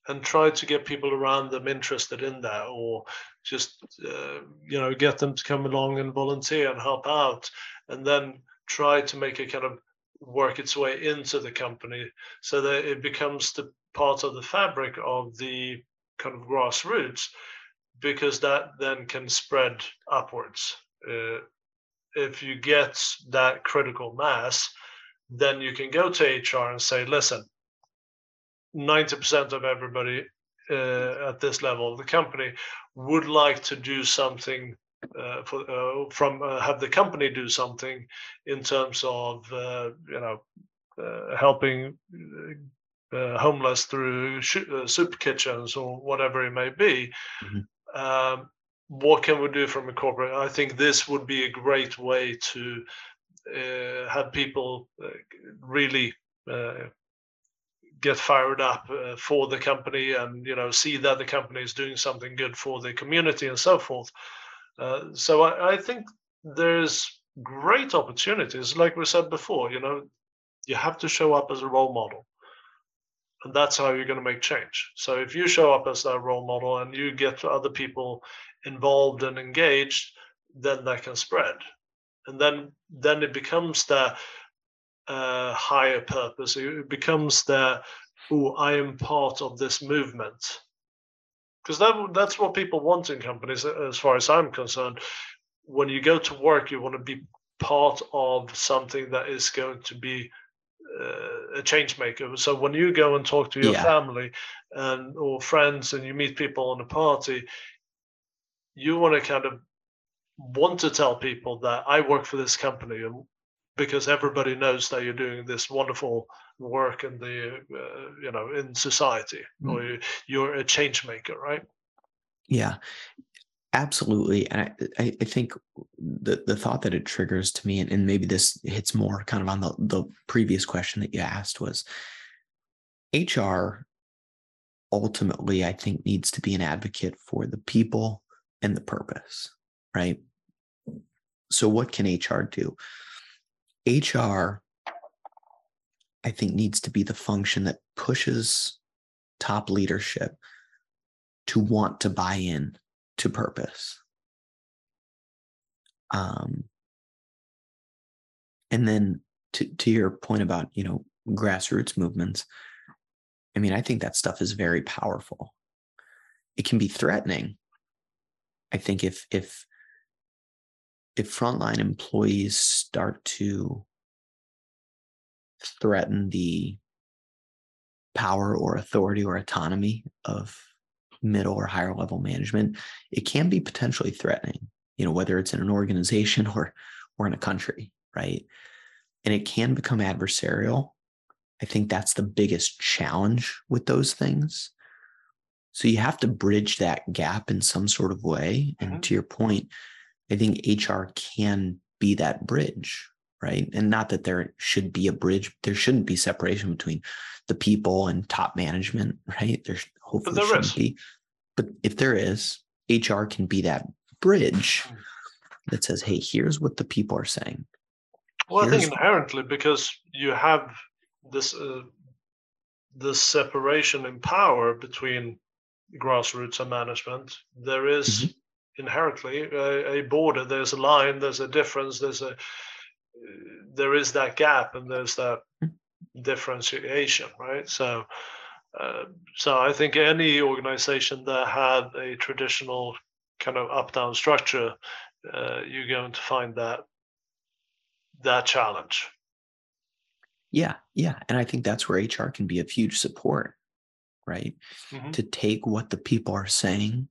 and try to get people around them interested in that or just uh, you know get them to come along and volunteer and help out and then try to make it kind of work its way into the company so that it becomes the part of the fabric of the kind of grassroots because that then can spread upwards. Uh, if you get that critical mass, then you can go to HR and say, listen, 90% of everybody uh, at this level of the company would like to do something uh, for, uh, from uh, have the company do something in terms of uh, you know uh, helping uh, homeless through sh- uh, soup kitchens or whatever it may be. Mm-hmm. Um, what can we do from a corporate? I think this would be a great way to uh, have people uh, really uh, get fired up uh, for the company and you know see that the company is doing something good for the community and so forth. so I, I think there's great opportunities, like we said before. You know, you have to show up as a role model and that's how you're going to make change. So if you show up as that role model and you get other people involved and engaged, then that can spread, and then then it becomes the uh, higher purpose. It becomes the oh, I am part of this movement, because that that's what people want in companies, as far as I'm concerned. When you go to work, you want to be part of something that is going to be uh, a change maker. So when you go and talk to your yeah. family and or friends and you meet people on a party, you want to kind of want to tell people that I work for this company and because everybody knows that you're doing this wonderful work in the uh, you know in society mm-hmm. or you're a change maker right? Yeah. Absolutely. And i i think the the thought that it triggers to me and, and maybe this hits more kind of on the the previous question that you asked was hr ultimately i think needs to be an advocate for the people and the purpose right? So what can hr do hr I think needs to be the function that pushes top leadership to want to buy in to purpose. Um, and then to, to your point about, you know, grassroots movements, I mean, I think that stuff is very powerful. It can be threatening. I think if if if frontline employees start to threaten the power or authority or autonomy of middle or higher level management, it can be potentially threatening, you know, whether it's in an organization <laughs> or or in a country, right? And it can become adversarial. I think that's the biggest challenge with those things. So you have to bridge that gap in some sort of way. And mm-hmm. to your point, I think HR can be that bridge, right? And not that there should be a bridge, there shouldn't be separation between the people and top management, <laughs> right? There's hopefully there shouldn't is. be. But if there is, HR can be that bridge that says, hey, here's what the people are saying. Well, here's I think inherently because you have this uh, this separation in power between grassroots and management, there is mm-hmm. Inherently a, a, border. There's a line. There's a difference. There's a there is that gap and there's that differentiation, right? So, uh, so I think any organization that had a traditional kind of up-down structure, uh, you're going to find that that challenge. Yeah, yeah, and I think that's where HR can be of huge support, right? Mm-hmm. To take what the people are saying,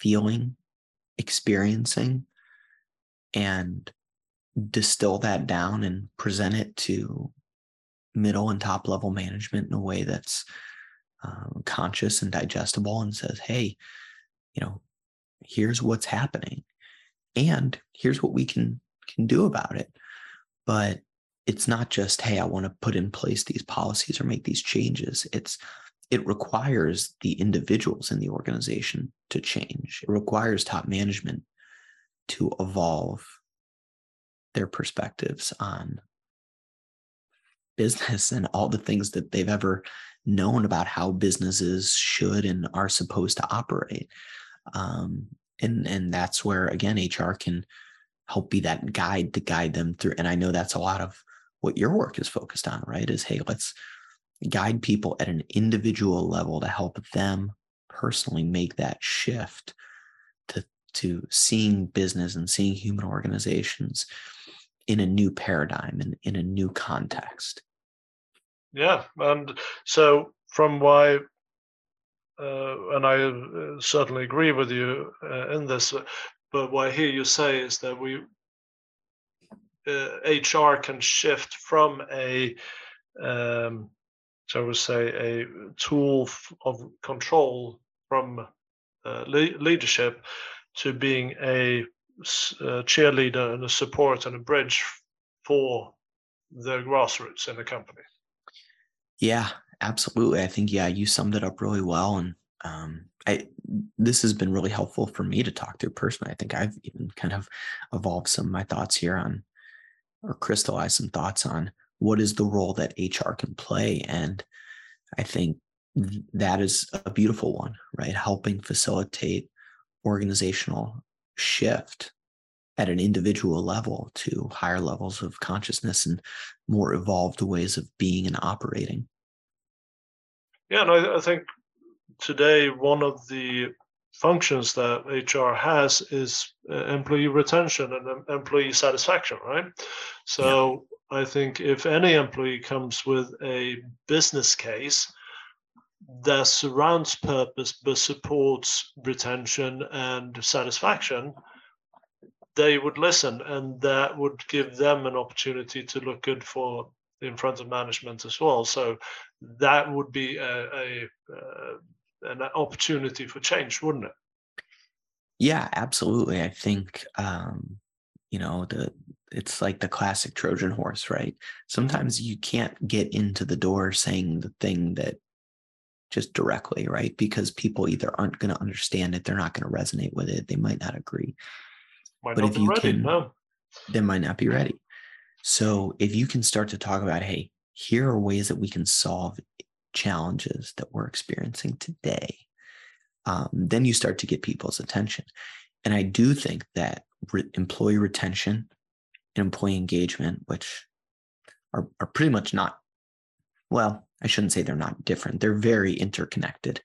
feeling, experiencing, and distill that down and present it to middle and top level management in a way that's um, conscious and digestible and says, hey, you know, here's what's happening and here's what we can can do about it. But it's not just, hey, I want to put in place these policies or make these changes. It's it requires the individuals in the organization to change. It requires top management to evolve their perspectives on business and all the things that they've ever known about how businesses should and are supposed to operate. Um, and and that's where again HR can help be that guide to guide them through. And I know that's a lot of what your work is focused on, right? Is hey, let's guide people at an individual level to help them personally make that shift to to seeing business and seeing human organizations in a new paradigm and in a new context. Yeah, and so from why, uh, and I uh, certainly agree with you uh, in this, uh, but what I hear you say is that we HR uh, can shift from a, um, so we say, a tool of control from uh, le- leadership to being a a cheerleader and a support and a bridge for the grassroots in the company. Yeah, absolutely. I think yeah, you summed it up really well, and um, I this has been really helpful for me to talk through personally. I think I've even kind of evolved some of my thoughts here on, or crystallized some thoughts on what is the role that HR can play, and I think that is a beautiful one, right? Helping facilitate organizational shift at an individual level to higher levels of consciousness and more evolved ways of being and operating. Yeah, and I, I think today one of the functions that HR has is uh, employee retention and employee satisfaction, right? So yeah. I think if any employee comes with a business case that surrounds purpose but supports retention and satisfaction, they would listen and that would give them an opportunity to look good for in front of management as well so that would be a, a uh, an opportunity for change wouldn't it? Yeah absolutely. I think um you know the it's like the classic trojan horse right? Sometimes you can't get into the door saying the thing that just directly right? Because people either aren't going to understand it they're not going to resonate with it they might not agree. Might but if you ready, can no. they might not be ready. So if you can start to talk about hey here are ways that we can solve challenges that we're experiencing today um, then you start to get people's attention and i do think that re- employee retention and employee engagement which are, are pretty much not well i shouldn't say they're not different they're very interconnected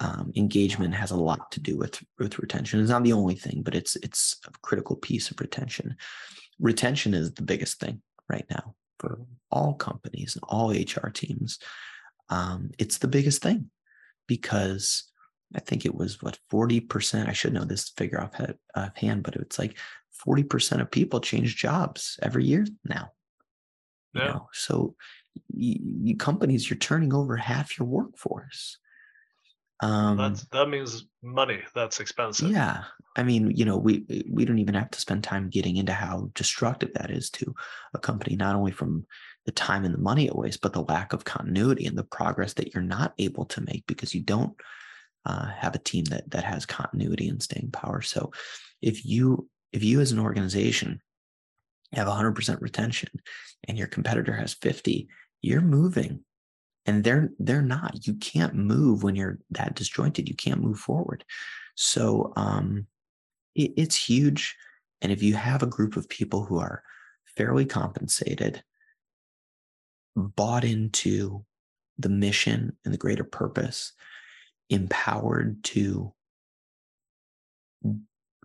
um, engagement has a lot to do with with retention. It's not the only thing, but it's it's a critical piece of retention. Retention is the biggest thing right now for all companies and all HR teams. Um, it's the biggest thing because I think it was what forty percent. I should know this figure off head, off hand, but it's like forty percent of people change jobs every year now. Yeah. You know? So you, you companies, you're turning over half your workforce. Um, That's, that means money. That's expensive. Yeah, I mean, you know, we we don't even have to spend time getting into how destructive that is to a company, not only from the time and the money it wastes, but the lack of continuity and the progress that you're not able to make because you don't uh, have a team that that has continuity and staying power. So, if you if you as an organization have 100% retention and your competitor has 50, you're moving and they're they're not. You can't move when you're that disjointed. You can't move forward. So um it, it's huge. And if you have a group of people who are fairly compensated bought into the mission and the greater purpose empowered to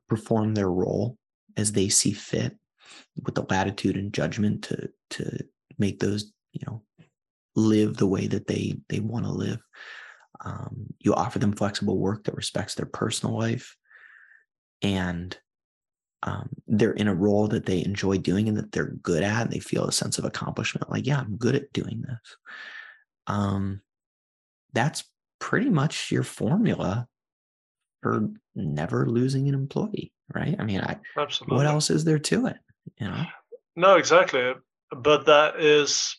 perform their role as they see fit with the latitude and judgment to to make those you know live the way that they they want to live. Um, you offer them flexible work that respects their personal life, and um, they're in a role that they enjoy doing and that they're good at, and they feel a sense of accomplishment. Like, yeah, I'm good at doing this. Um, that's pretty much your formula for never losing an employee, right? I mean, I absolutely. What else is there to it? You know? No, exactly. But that is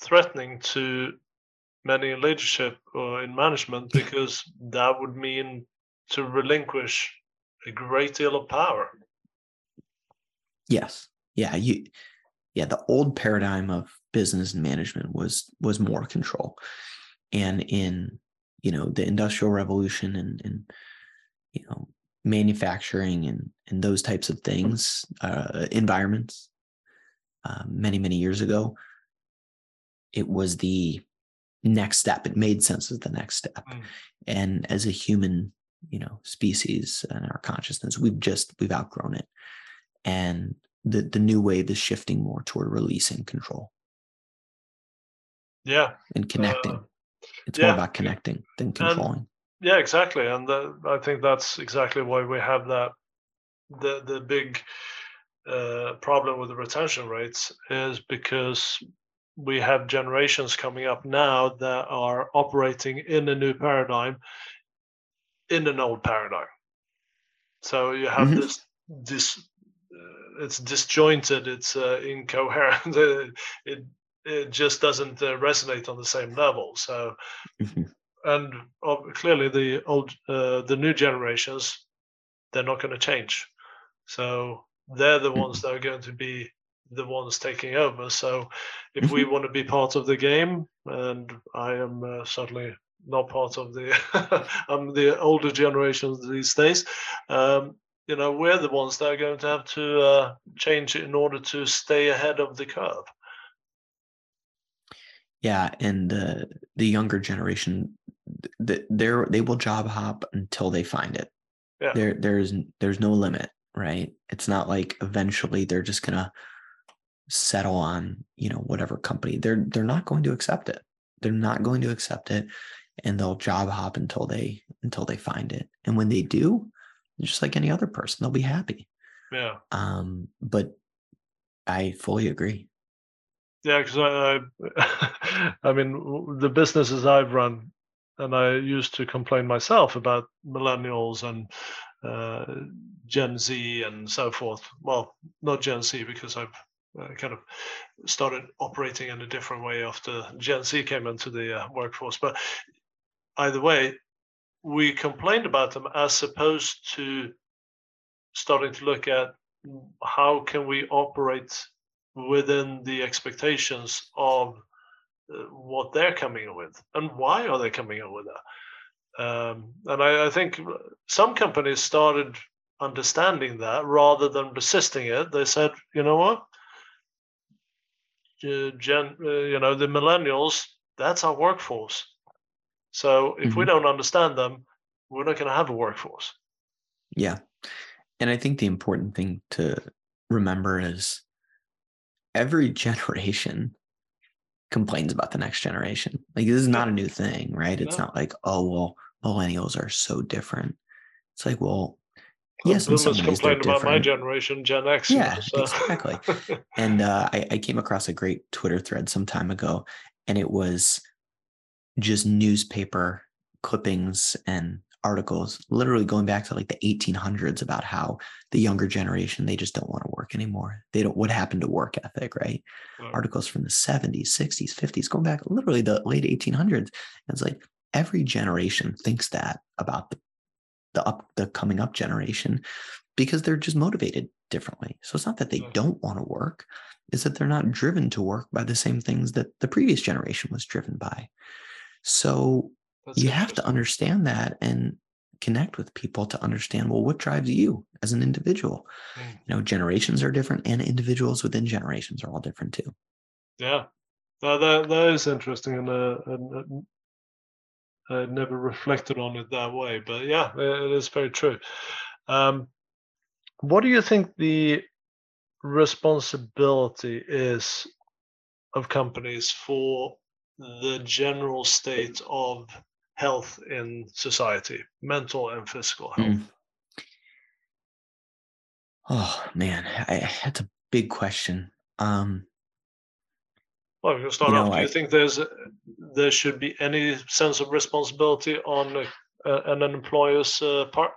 threatening to many in leadership or in management <laughs> because that would mean to relinquish a great deal of power. Yes. Yeah. You yeah, the old paradigm of business and management was was more control. And in, you know, the industrial revolution and and you know, manufacturing and and those types of things, uh, environments, uh, many many years ago, it was the next step. It made sense as the next step. Mm. And as a human, you know, species and our consciousness, we've just we've outgrown it. And the the new wave is shifting more toward releasing control. Yeah. And connecting. Uh, it's yeah. more about connecting than controlling. And, yeah, exactly. And the, I think that's exactly why we have that the the big uh, problem with the retention rates is because we have generations coming up now that are operating in a new paradigm in an old paradigm so you have mm-hmm. this this uh, it's disjointed it's uh, incoherent <laughs> it it just doesn't uh, resonate on the same level so mm-hmm. and uh, clearly the old uh, the new generations they're not going to change so they're the ones mm-hmm. that are going to be the ones taking over. So if we mm-hmm. want to be part of the game, and I am uh, certainly not part of the <laughs> I'm the older generations these days. Um, you know, we're the ones that are going to have to uh, change in order to stay ahead of the curve. Yeah, and uh, the younger generation, they they will job hop until they find it. Yeah. There there's there's no limit, right? It's not like eventually they're just gonna settle on you know whatever company they're they're not going to accept it they're not going to accept it and they'll job hop until they until they find it and when they do just like any other person they'll be happy Yeah. Um, but I fully agree. Yeah, because I, I, <laughs> I mean, the businesses I've run, and I used to complain myself about millennials and uh, Gen Z and so forth. Well, not Gen Z because I've uh, kind of started operating in a different way after Gen Z came into the uh, workforce. But either way, we complained about them as opposed to starting to look at how can we operate within the expectations of uh, what they're coming in with and why are they coming in with that. Um, and I, I, think some companies started understanding that rather than resisting it. They said you know what? Gen, uh, you know the millennials that's our workforce so if mm-hmm. we don't understand them we're not going to have a workforce yeah and i think the important thing to remember is every <laughs> generation complains about the next generation. Like this is not a new thing, right? It's no. not like, oh well, millennials are so different. It's like, well, yes, in some ways complained about my generation, Gen X. Yeah, <laughs> so. exactly. <laughs> and uh, I, I came across a great Twitter thread some time ago, and it was just newspaper clippings and articles literally going back to like the 1800s about how the younger generation they just don't want to work anymore. They don't what happened to work ethic right? Articles from the 70s 60s 50s going back literally the late 1800s it's like every generation thinks that about the the up the coming up generation because they're just motivated differently. So it's not that they don't want to work is that they're not driven to work by the same things that the previous generation was driven by so that's you have to understand that and connect with people to understand well what drives you as an individual? Mm. you know generations are different and individuals within generations are all different too. Yeah. No, that that is interesting and, uh, and uh, I never <laughs> reflected on it that way but yeah it is very true. Um, what do you think the responsibility is of companies for the general state of health in society, mental and physical health? Mm. Oh man, I, that's a big question. Um, well, we can start you know, off. Do I, you think there's there should be any sense of responsibility on uh, an employer's uh, part?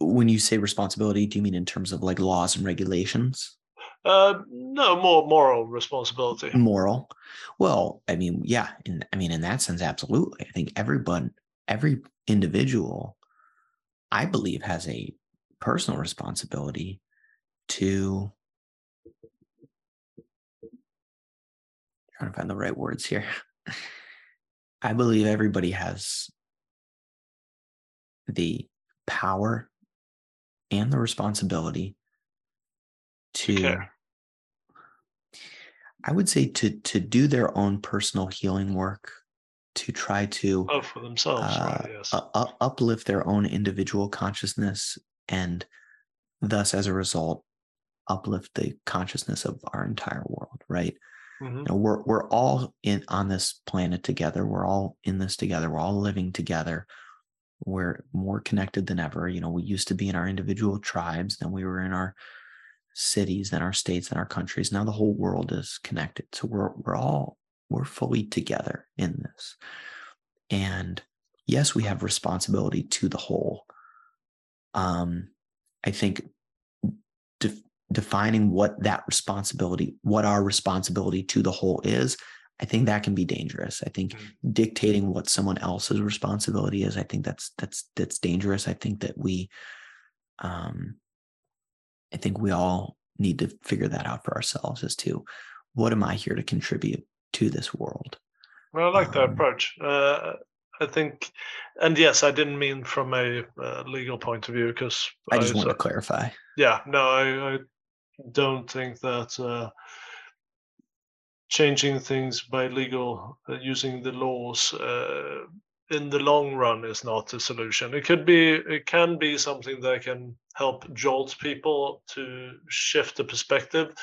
When you say responsibility, do you mean in terms of like laws and regulations? Uh, no, more moral responsibility. Moral. Well, I mean, yeah. In I mean, in that sense, absolutely. I think everyone, every individual, I believe, has a personal responsibility to. Trying to find the right words here. <laughs> I believe everybody has the power and the responsibility to okay. I would say to to do their own personal healing work, to try to oh for themselves, uh, right, yes. uh, uplift their own individual consciousness, and thus, as a result, uplift the consciousness of our entire world. Right? Mm-hmm. You know, we're we're all in on this planet together. We're all in this together. We're all living together. We're more connected than ever. You know, we used to be in our individual tribes, then we were in our cities and our states and our countries. Now the whole world is connected. So we're we're all we're fully together in this. And yes, we have responsibility to the whole. Um, I think de- defining what that responsibility, what our responsibility to the whole is, I think that can be dangerous. I think mm-hmm. dictating what someone else's responsibility is, I think that's that's that's dangerous. I think that we um I think we all need to figure that out for ourselves as to what am I here to contribute to this world. Well, I like that um, approach. Uh, I think, and yes, I didn't mean from a uh, legal point of view because I just I, want to clarify. Yeah, no, I, I don't think that uh, changing things by legal uh, using the laws uh, in the long run is not a solution. It could be, it can be something that can help jolt people to shift the perspective,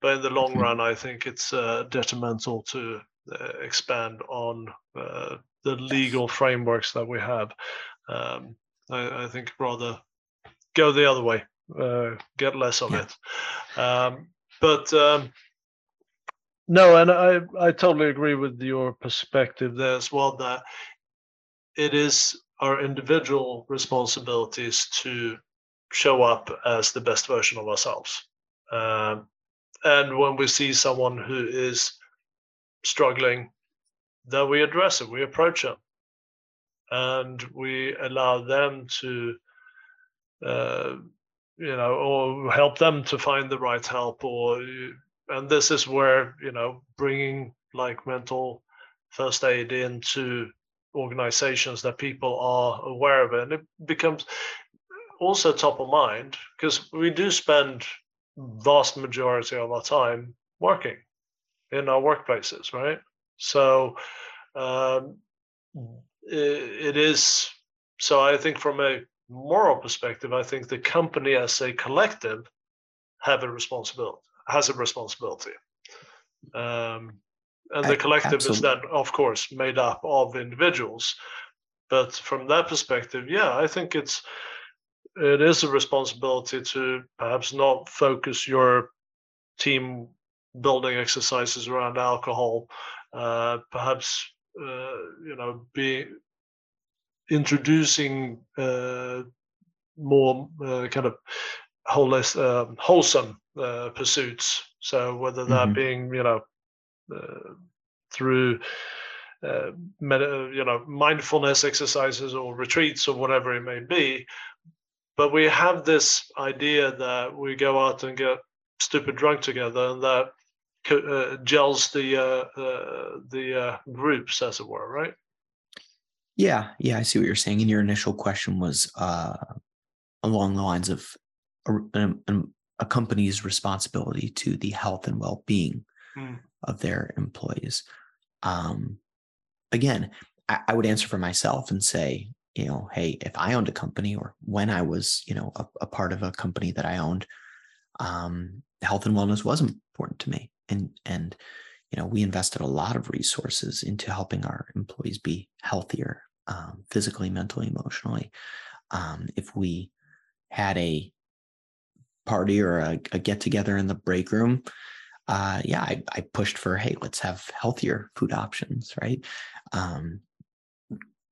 but in the long mm-hmm. run, I think it's uh, detrimental to uh, expand on uh, the legal frameworks that we have. Um, I, I, think rather go the other way uh, get less of yeah. it. Um, but um, no, and I I totally agree with your perspective there as well. That it is our individual responsibilities to show up as the best version of ourselves. Um, and when we see someone who is struggling, then we address it, we approach them, and we allow them to, uh, you know, or help them to find the right help. Or, and this is where you know bringing like mental first aid into organizations that people are aware of it, and it becomes also top of mind because we do spend vast majority of our time working in our workplaces, right? So um, it, it is. So I think from a moral perspective, I think the company as a collective have a responsibility has a responsibility. Um, and the collective Absolutely. is then, of course, made up of individuals. But from that perspective, yeah, I think it's it is a responsibility to perhaps not focus your team building exercises around alcohol uh, perhaps uh, you know be introducing uh, more uh, kind of wholes, um, wholesome uh, pursuits so whether that mm-hmm. being you know through uh, you know mindfulness exercises or retreats or whatever it may be but we have this idea that we go out and get stupid drunk together, and that uh, gels the uh, uh, the uh, groups, as it were, right? Yeah, yeah, I see what you're saying. And your initial question was uh, along the lines of a, a, a, company's responsibility to the health and well-being mm. Of their employees. Um, again, I, I would answer for myself and say you know, hey, if I owned a company or when I was, you know, a, a part of a company that I owned, um, health and wellness was important to me. And, and, you know, we invested a lot of resources into helping our employees be healthier, um, physically, mentally, emotionally. Um, if we had a party or a, a get together in the break room, uh, yeah, I, I, pushed for, hey, let's have healthier food options, right? Um,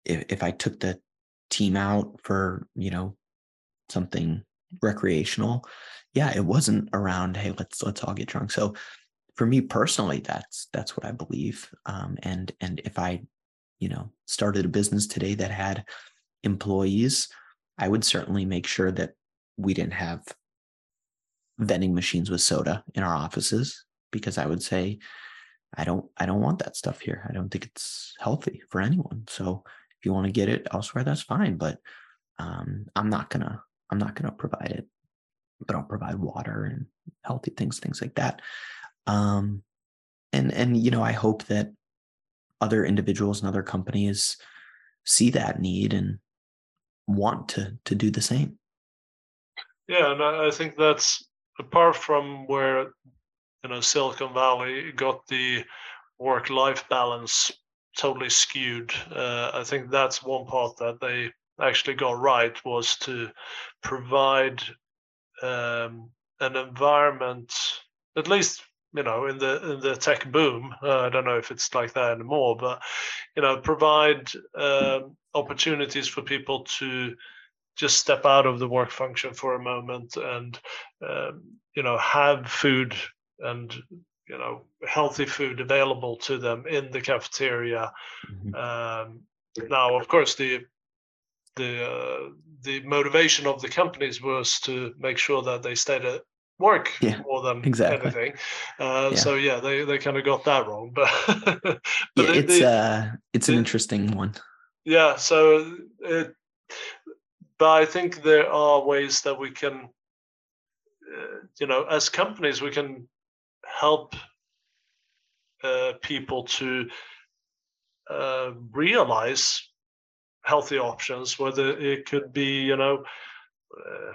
if, if I took the team out for, you know, something recreational, yeah, it wasn't around, hey, let's let's all get drunk. So for me personally, that's that's what I believe. Um, and and if I, you know, started a business today that had employees, I would certainly make sure that we didn't have vending machines with soda in our offices because I would say I don't I don't want that stuff here. I don't think it's healthy for anyone. So if you want to get it elsewhere, that's fine. But um, I'm not gonna I'm not gonna provide it. But I'll provide water and healthy things, things like that. Um, and and you know, I hope that other individuals and other companies see that need and want to to do the same. Yeah, and I think that's apart from where you know Silicon Valley got the work-life balance totally skewed. Uh, I think that's one part that they actually got right was to provide um, an environment, at least you know in the in the tech boom. Uh, I don't know if it's like that anymore, but you know provide um, opportunities for people to just step out of the work function for a moment and um, you know have food and you know healthy food available to them in the cafeteria. Mm-hmm. Um, now, of course, the the uh, the motivation of the companies was to make sure that they stayed at work yeah, more than exactly. anything. Uh, yeah. So yeah, they, they kind of got that wrong, <laughs> but, but yeah, it's uh it's an interesting one. Yeah, so it, but I think there are ways that we can, uh, you know, as companies we can help uh, people to uh, realize healthy options, whether it could be, you know, uh,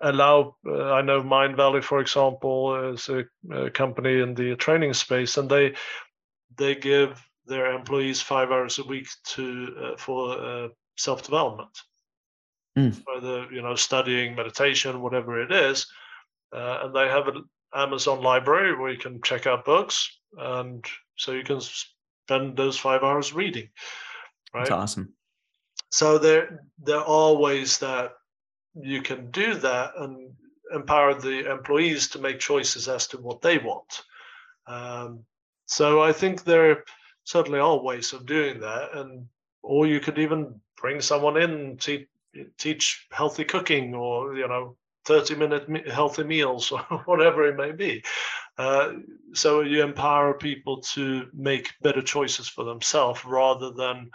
allow, uh, I know Mindvalley, for example, is a, a, company in the training space, and they they give their employees five hours a week to uh, for uh, self development mm. whether you know studying meditation, whatever it is, uh, and they have an Amazon library where you can check out books, and so you can spend those five hours reading. Right. That's awesome. So there there are ways that you can do that and empower the employees to make choices as to what they want. Um, so I think there certainly are ways of doing that, and or you could even bring someone in to teach healthy cooking, or you know, thirty minute healthy meals, <laughs> or whatever it may be. Uh, so you empower people to make better choices for themselves rather than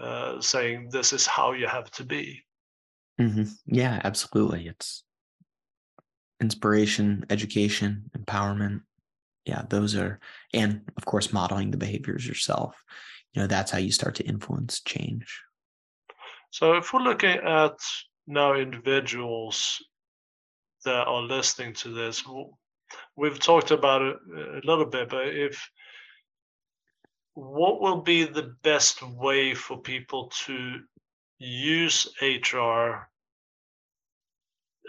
uh, saying this is how you have to be. Mm-hmm. Yeah, absolutely. It's inspiration, education, empowerment. Yeah, those are, and of course, modeling the behaviors yourself. You know, that's how you start to influence change. So, if we're looking at now individuals that are listening to this, we've talked about it a little bit, but if what will be the best way for people to use HR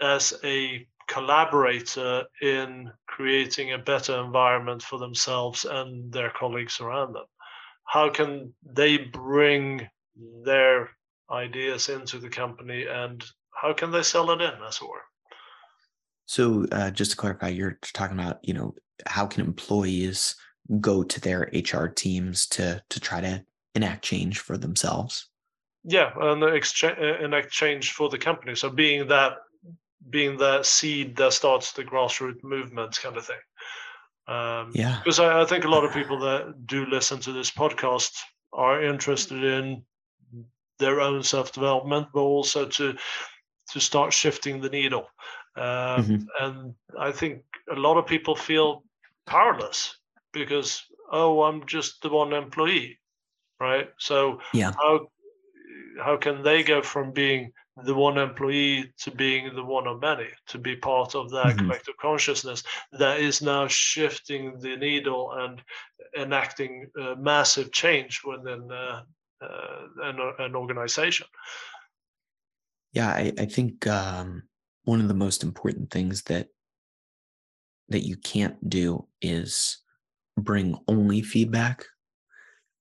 as a collaborator in creating a better environment for themselves and their colleagues around them? How can they bring their ideas into the company and how can they sell it in, as it were? So, uh, just to clarify, you're talking about, you know, how can employees go to their HR teams to to try to enact change for themselves? Yeah, and exchange enact change for the company. So, being that being the seed that starts the grassroots movement kind of thing. Um, yeah. Because I, I, think a lot of people that do listen to this podcast are interested in their own self development, but also to to start shifting the needle. Um, mm-hmm. And I think a lot of people feel powerless because oh, I'm just the one employee, right? So yeah. how how can they go from being the one employee to being the one of many, to be part of that mm-hmm. collective consciousness that is now shifting the needle and enacting massive change within uh, uh, an, an, organization. Yeah, I, I think um, one of the most important things that that you can't do is bring only feedback.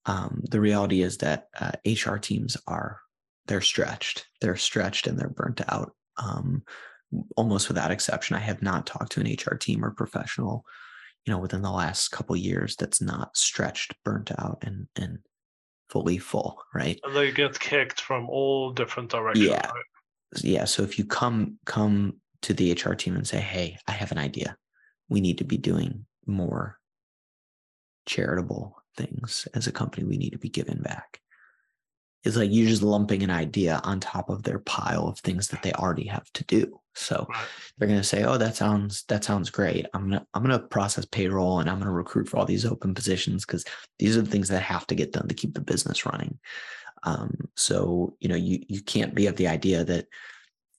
Um, the reality is that uh, HR teams are they're stretched. They're stretched and they're burnt out. Um, almost without exception, I have not talked to an HR team or professional, you know, within the last couple years that's not stretched, burnt out, and and fully full, right? And they get kicked from all different directions. Yeah, right? Yeah. So if you come come to the HR team and say, "Hey, I have an idea. We need to be doing more charitable things as a company. We need to be giving back." it's like you're just lumping an idea on top of their pile of things that they already have to do. So they're going to say, "Oh, that sounds that sounds great. I'm gonna I'm gonna process payroll and I'm gonna recruit for all these open positions because these are the things that have to get done to keep the business running." Um, so you know you you can't be of the idea that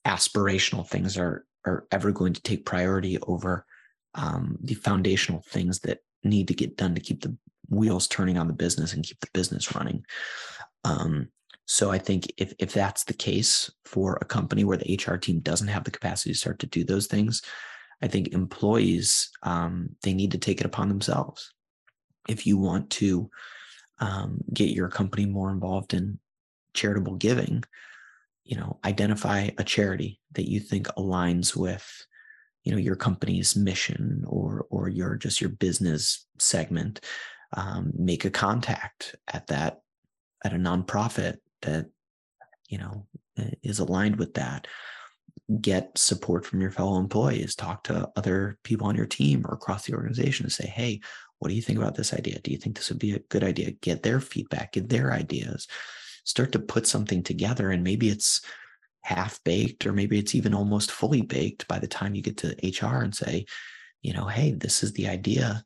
aspirational things are are ever going to take priority over um, the foundational things that need to get done to keep the wheels turning on the business and keep the business running. Um, so I think if if that's the case for a company where the HR team doesn't have the capacity to start to do those things, I think employees um, they need to take it upon themselves. If you want to um, get your company more involved in charitable giving, you know, identify a charity that you think aligns with, you know, your company's mission or or your just your business segment. Um, make a contact at that at a nonprofit that you know is aligned with that get support from your fellow employees talk to other people on your team or across the organization and say hey what do you think about this idea do you think this would be a good idea get their feedback get their ideas start to put something together and maybe it's half baked or maybe it's even almost fully baked by the time you get to hr and say you know hey this is the idea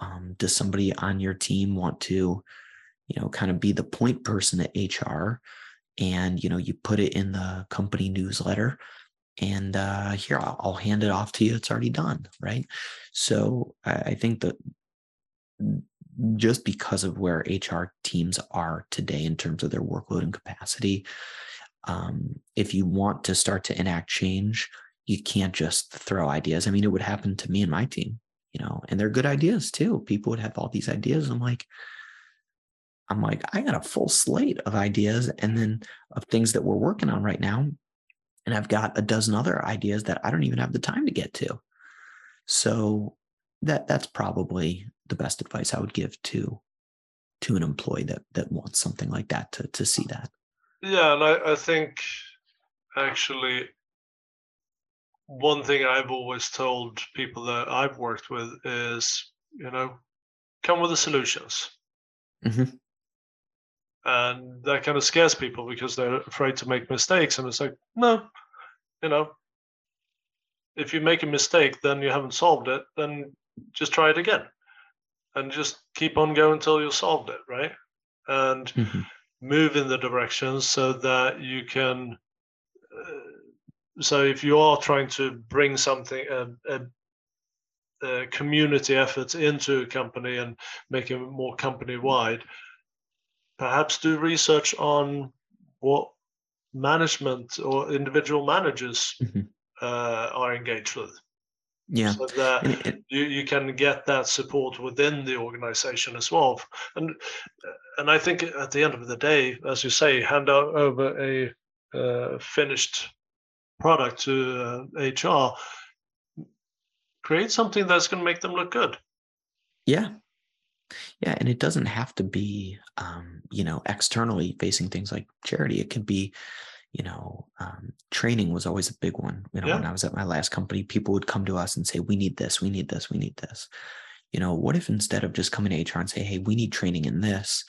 um, does somebody on your team want to you know, kind of be the point person at HR. And, you know, you put it in the company newsletter and uh, here I'll, I'll, hand it off to you. It's already done. Right. So I, I think that just because of where HR teams are today in terms of their workload and capacity, um, if you want to start to enact change, you can't just throw ideas. I mean, it would happen to me and my team, you know, and they're good ideas too. People would have all these ideas. I'm like, I'm like, I got a full slate of ideas and then of things that we're working on right now. And I've got a dozen other ideas that I don't even have the time to get to. So that that's probably the best advice I would give to to an employee that that wants something like that to to see that. Yeah, and I, I think actually one thing I've always told people that I've worked with is, you know, come with the solutions. Mm-hmm. And that kind of scares people because they're afraid to make mistakes. And it's like, no, you know, if you make a mistake, then you haven't solved it, then just try it again and just keep on going until you solved it, right? And mm-hmm. move in the direction so that you can. Uh, so if you are trying to bring something, a, a, a community effort into a company and make it more company wide, perhaps do research on what management or individual managers mm-hmm. uh, are engaged with yeah. So that you, you can get that support within the organization as well. And and i think at the end of the day as you say hand over a uh, finished product to uh, hr create something that's going to make them look good. Yeah. Yeah and it doesn't have to be um, you know externally facing things like charity. It can be you know, um, training was always a big one. You know, yeah. when I was at my last company, people would come to us and say, "We need this, we need this, we need this." You know, what if instead of just coming to HR and say, "Hey, we need training in this,"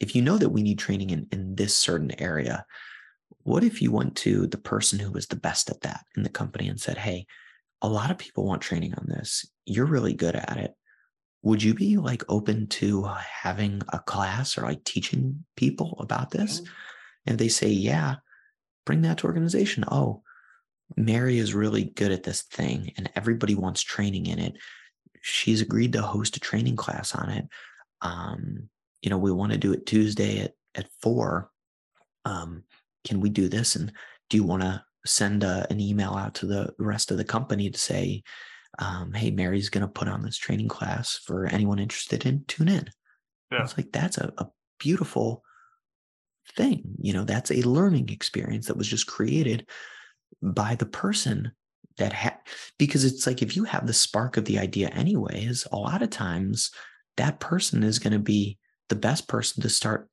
if you know that we need training in in this certain area, what if you went to the person who was the best at that in the company and said, "Hey, a lot of people want training on this. You're really good at it. Would you be like open to having a class or like teaching people about this?" Mm-hmm. And they say, "Yeah." Bring that to organization. Oh, Mary is really good at this thing and everybody wants training in it. She's agreed to host a training class on it. Um, you know, we want to do it Tuesday at, at four. Um, can we do this? And do you want to send a, an email out to the rest of the company to say, um, hey, Mary's going to put on this training class for anyone interested in tune in. Yeah. It's like, that's a, a beautiful thing. You know, that's a learning experience that was just created by the person that had, because it's like if you have the spark of the idea, anyways, a lot of times that person is going to be the best person to start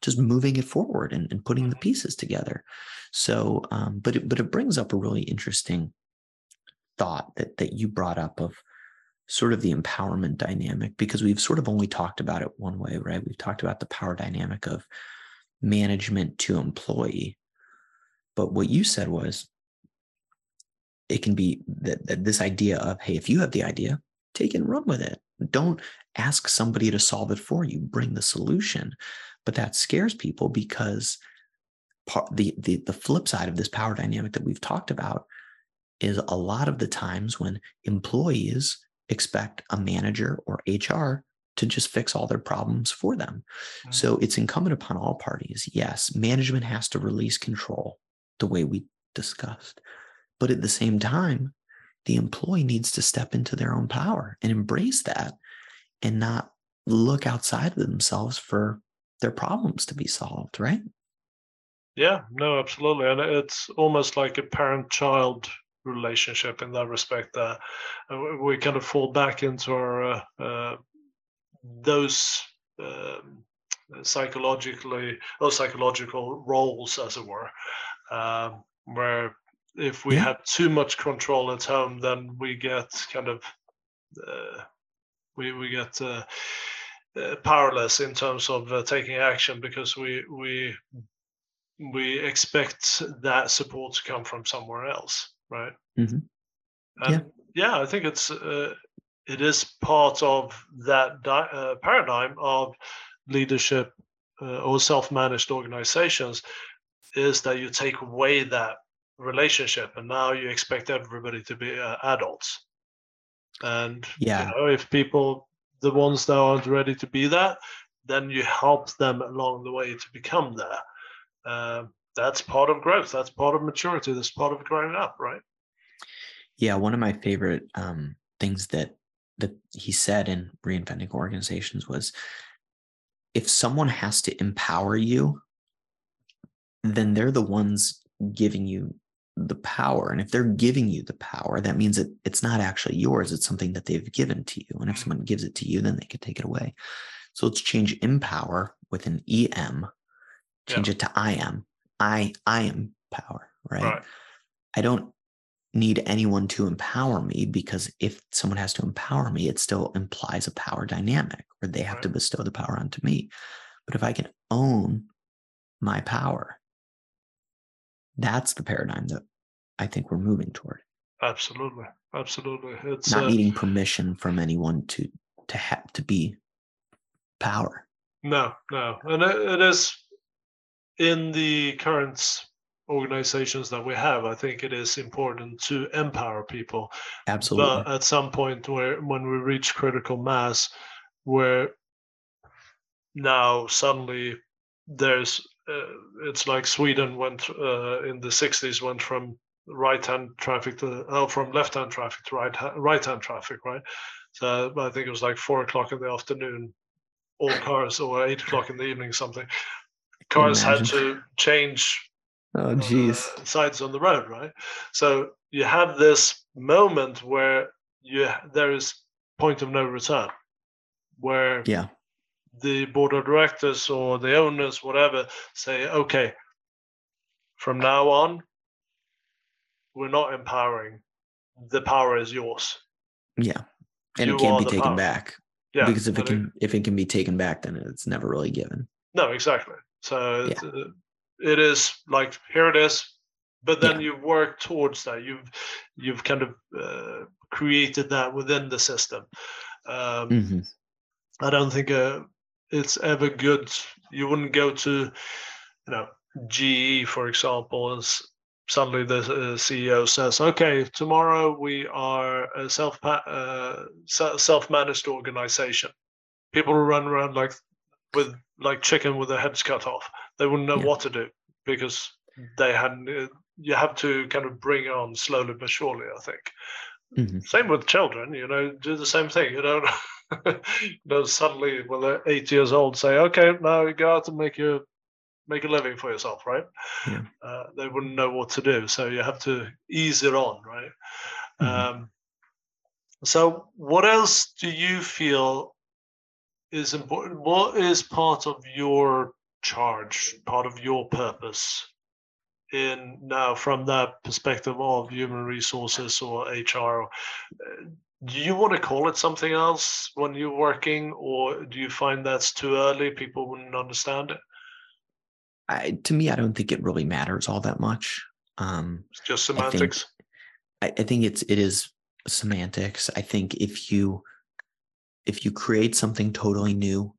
just moving it forward and, and putting the mm-hmm. pieces together. So, um, but it, but it brings up a really interesting thought that that you brought up of sort of the empowerment dynamic because we've sort of only talked about it one way, right? We've talked about the power dynamic of management to employee. But what you said was it can be that, that this idea of, hey, if you have the idea, take and run with it. Don't ask somebody to solve it for you. Bring the solution. But that scares people because part, the, the the flip side of this power dynamic that we've talked about is a lot of the times when employees expect a manager or HR to just fix all their problems for them. Mm-hmm. So it's incumbent upon all parties. Yes, management has to release control the way we discussed. But at the same time, the employee needs to step into their own power and embrace that and not look outside of themselves for their problems to be solved, right? Yeah, no, absolutely. And it's almost like a parent child relationship in that respect that uh, we kind of fall back into our uh, uh, those um, psychologically or psychological roles, as it were, um, where if we yeah. have too much control at home, then we get kind of uh, we we get uh, uh, powerless in terms of uh, taking action because we we we expect that support to come from somewhere else, right? Mm-hmm. And yeah. yeah, I think it's uh, it is part of that di- uh, paradigm of leadership uh, or self-managed organizations is that you take away that relationship and now you expect everybody to be uh, adults and yeah you know, if people the ones that aren't ready to be that then you help them along the way to become there um, that's part of growth. That's part of maturity. That's part of growing up, right? Yeah, one of my favorite um, things that that he said in reinventing organizations was, if someone has to empower you, then they're the ones giving you the power. And if they're giving you the power, that means that it's not actually yours. It's something that they've given to you. And if mm-hmm. someone gives it to you, then they can take it away. So let's change empower with an EM, change yeah. it to I am. I I am power, right? right? I don't need anyone to empower me because if someone has to empower me, it still implies a power dynamic where they have to bestow the power onto me. But if I can own my power, that's the paradigm that I think we're moving toward. Absolutely, absolutely. It's not uh, needing permission from anyone to to have to be power. No, no, and it, it is in the current organizations that we have. I think it is important to empower people. Absolutely. But at some point, where when we reach critical mass, where now suddenly there's uh, it's like Sweden went uh, in the 60s went from right hand traffic to oh, from left hand traffic to right right hand traffic, right? So I think it was like four o'clock in the afternoon, all cars, or eight o'clock in the evening, something. Cars had to change. Oh, geez. Uh, sides on the road, right? So you have this moment where you there is point of no return, where yeah the board of directors or the owners, whatever, say, okay, from now on, we're not empowering. The power is yours. Yeah. And you it can't be taken power. back. Yeah. Because if it can it, if it can be taken back, then it's never really given. No, exactly. So yeah. Uh, it is like here it is, but then yeah. you work towards that. You've you've kind of uh, created that within the system. Um, mm-hmm. I don't think a it's ever good. You wouldn't go to, you know, GE for example, and suddenly the uh, CEO says, "Okay, tomorrow we are a self uh, self managed organization." People run around like with like chicken with their heads cut off. They wouldn't know yeah. what to do because they hadn't. Uh, you have to kind of bring on slowly but surely. I think. Mm-hmm. Same with children. You know, do the same thing. You don't. <laughs> you know, suddenly when they're eight years old, say, "Okay, now you go out and make your make a living for yourself," right? Yeah. Uh, they wouldn't know what to do, so you have to ease it on, right? Mm-hmm. Um, so, what else do you feel is important? What is part of your charge, part of your purpose in now from that perspective of human resources or HR? Uh, do you want to call it something else when you're working, or do you find that's too early? People wouldn't understand it. I, to me, I don't think it really matters all that much. Um, it's just semantics. I think, I, I think it's it is semantics. I think if you if you create something totally new,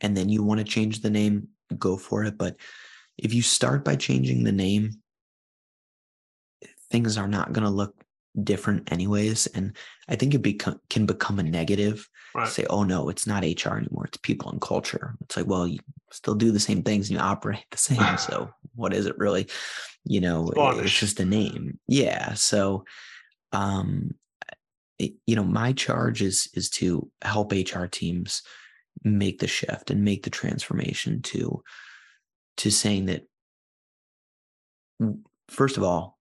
and then you want to change the name, go for it. But if you start by changing the name, things are not going to look different anyways. And i think it become, can become a negative. Right. say oh no it's not hr anymore. It's people and culture. It's like well you still do the same things and you operate the same. <laughs> So what is it really? You know it's just a name. Yeah. So um it, you know my charge is is to help hr teams make the shift and make the transformation to to saying that first of all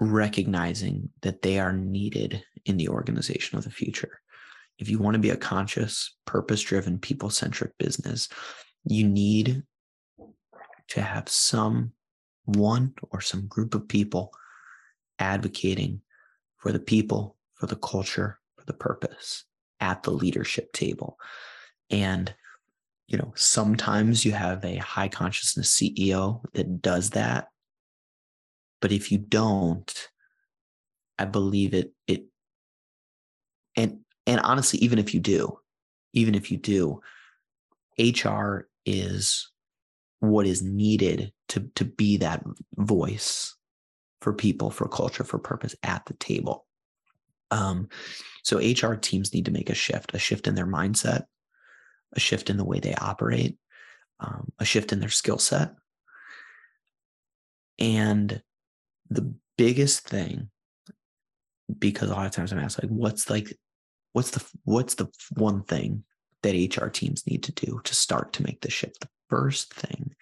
recognizing that they are needed in the organization of the future. If you want to be a conscious, purpose driven, people centric business, you need to have some one or some group of people advocating for the people, for the culture, for the purpose at the leadership table. And, you know, sometimes you have a high consciousness CEO that does that but if you don't, I believe it it and and honestly, even if you do, even if you do, HR is what is needed to to be that voice for people, for culture, for purpose at the table. Um, so HR teams need to make a shift, a shift in their mindset, a shift in the way they operate, um, a shift in their skill set, And the biggest thing, because a lot of times I'm asked, like, what's like, what's the what's the one thing that HR teams need to do to start to make the shift? The first thing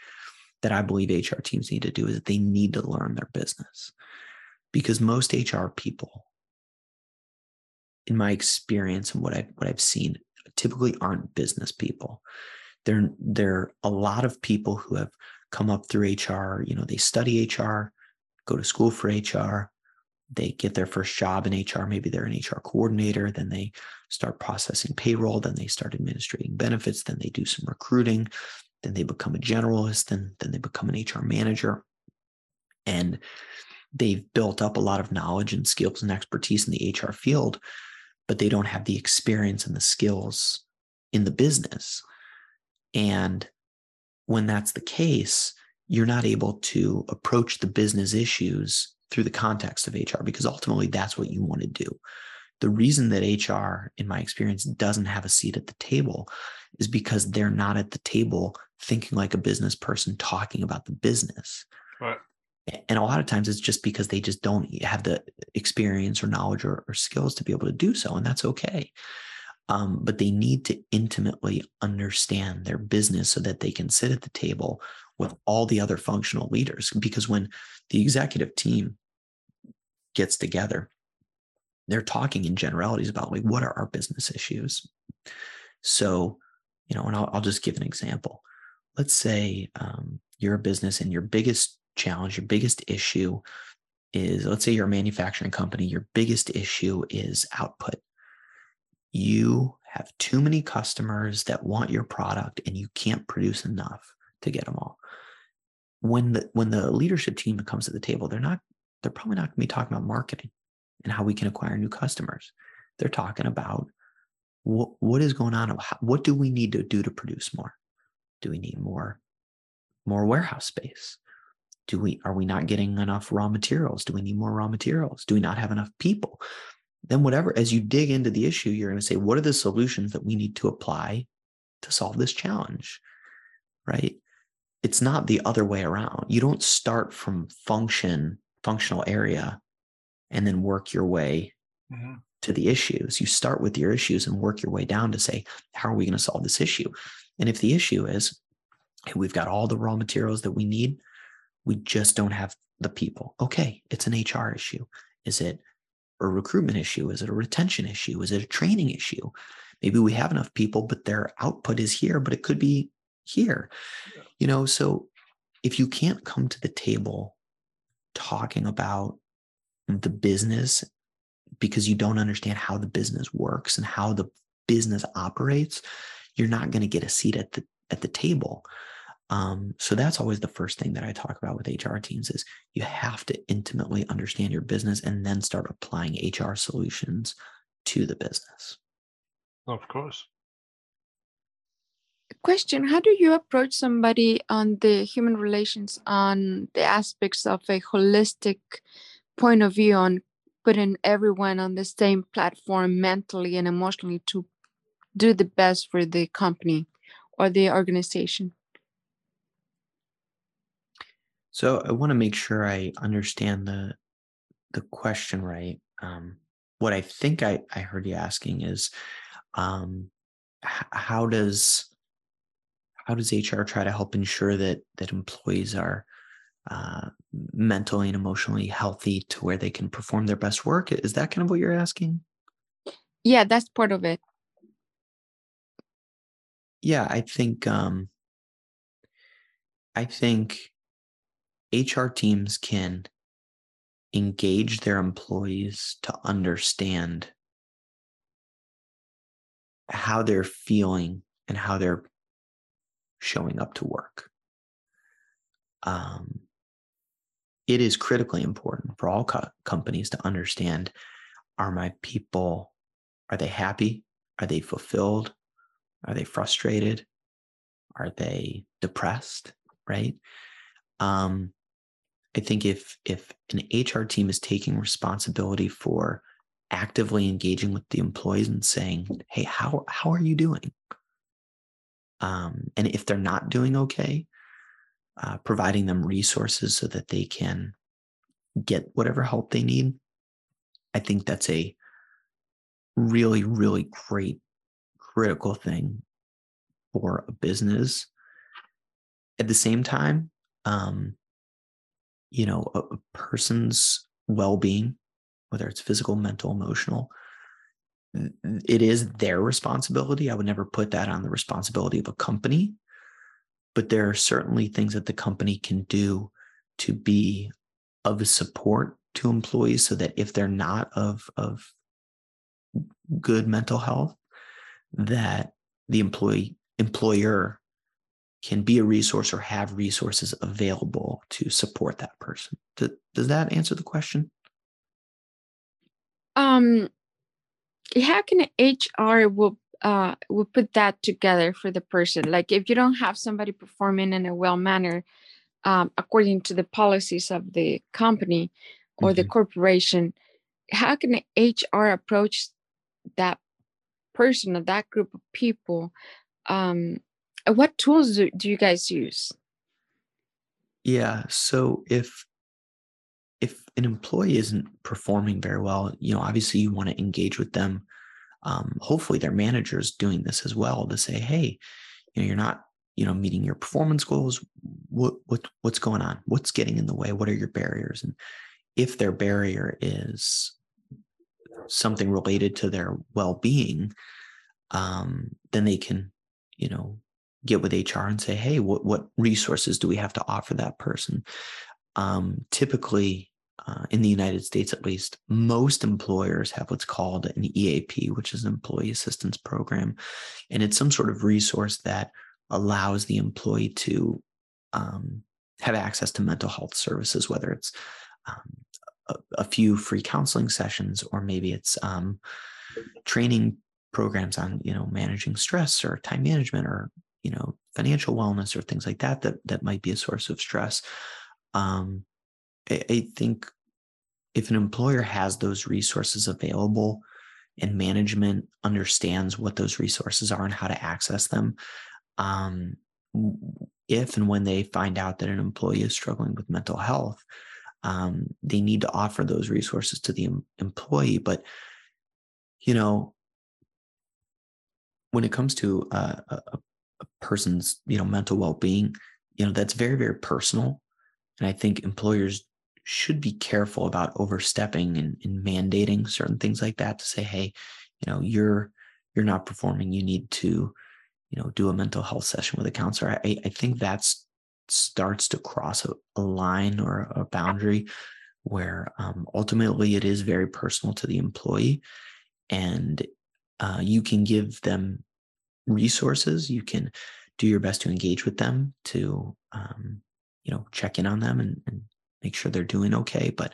that I believe HR teams need to do is that they need to learn their business. Because most HR people, in my experience and what I've what I've seen, typically aren't business people. They're they're a lot of people who have come up through HR, you know, they study HR, go to school for HR, they get their first job in HR, maybe they're an HR coordinator, then they start processing payroll, then they start administrating benefits, then they do some recruiting, then they become a generalist, and then they become an HR manager. And they've built up a lot of knowledge and skills and expertise in the HR field, but they don't have the experience and the skills in the business. And when that's the case, you're not able to approach the business issues through the context of HR because ultimately that's what you want to do. The reason that HR, in my experience, doesn't have a seat at the table is because they're not at the table thinking like a business person talking about the business. And a lot of times it's just because they just don't have the experience or knowledge or, or skills to be able to do so. And that's okay. Um, but they need to intimately understand their business so that they can sit at the table with all the other functional leaders. Because when the executive team gets together, they're talking in generalities about like what are our business issues. So, you know, and I'll, I'll just give an example. Let's say um, you're a business and your biggest challenge, your biggest issue is let's say you're a manufacturing company, your biggest issue is output. You have too many customers that want your product and you can't produce enough to get them all. When the when the leadership team comes to the table, they're not they're probably not going to be talking about marketing and how we can acquire new customers. They're talking about what, what is going on. What do we need to do to produce more? Do we need more more warehouse space? Do we are we not getting enough raw materials? Do we need more raw materials? Do we not have enough people? Then whatever as you dig into the issue, you're going to say what are the solutions that we need to apply to solve this challenge? Right? It's not the other way around. You don't start from function, functional area and then work your way mm-hmm. to the issues. You start with your issues and work your way down to say, how are we going to solve this issue? And if the issue is, hey, we've got all the raw materials that we need, we just don't have the people. Okay, it's an HR issue. Is it a recruitment issue? Is it a retention issue? Is it a training issue? Maybe we have enough people, but their output is here, but it could be here. Yeah. You know, so if you can't come to the table talking about the business because you don't understand how the business works and how the business operates, you're not going to get a seat at the at the table. Um, so that's always the first thing that I talk about with HR teams is you have to intimately understand your business and then start applying HR solutions to the business. Of course. Question How do you approach somebody on the human relations on the aspects of a holistic point of view on putting everyone on the same platform mentally and emotionally to do the best for the company or the organization. So I want to make sure I understand the the question right. Um, what I think I, I heard you asking is um, h- how does how does HR try to help ensure that that employees are uh, mentally and emotionally healthy to where they can perform their best work. Is that kind of what you're asking? Yeah, that's part of it. Yeah, I think um, I think HR teams can engage their employees to understand how they're feeling and how they're showing up to work. Um, it is critically important for all co- companies to understand are my people are they happy? Are they fulfilled? Are they frustrated? Are they depressed? Right? Um, i think if if an hr team is taking responsibility for actively engaging with the employees and saying hey how how are you doing um, and if they're not doing okay uh, providing them resources so that they can get whatever help they need. I think that's a really, really great, critical thing for a business. At the same time, um, you know, a, a person's well being, whether it's physical, mental, emotional, it is their responsibility. I would never put that on the responsibility of a company, but there are certainly things that the company can do to be of support to employees so that if they're not of, of good mental health, that the employee employer can be a resource or have resources available to support that person. Does, does that answer the question? Um, how can HR will uh will put that together for the person? Like if you don't have somebody performing in a well manner, um, according to the policies of the company or mm-hmm. the corporation, how can HR approach that person or that group of people um, what tools do, do you guys use? Yeah so if if an employee isn't performing very well you know obviously you want to engage with them. Um, hopefully their manager is doing this as well to say hey you know you're not you know meeting your performance goals. What what what's going on? What's getting in the way? What are your barriers? And if their barrier is something related to their well-being um, then they can you know get with hr and say hey what, what resources do we have to offer that person? Um, typically uh, in the united states at least most employers have what's called an eap which is an employee assistance program. And it's some sort of resource that allows the employee to um, have access to mental health services whether it's um, a, a, few free counseling sessions or maybe it's um, training programs on you know managing stress or time management or you know financial wellness or things like that that that might be a source of stress. Um, I, I think if an employer has those resources available and management understands what those resources are and how to access them um, if and when they find out that an employee is struggling with mental health um, they need to offer those resources to the em- employee. But you know when it comes to uh, a, a person's you know mental well-being you know that's very very personal. And i think employers should be careful about overstepping and, and, mandating certain things like that to say hey you know you're you're not performing. You need to you know do a mental health session with a counselor. I, I think that starts to cross a, a line or a boundary where um, ultimately it is very personal to the employee. And uh, you can give them resources. You can do your best to engage with them, to um, you know check in on them and, and, make sure they're doing okay. But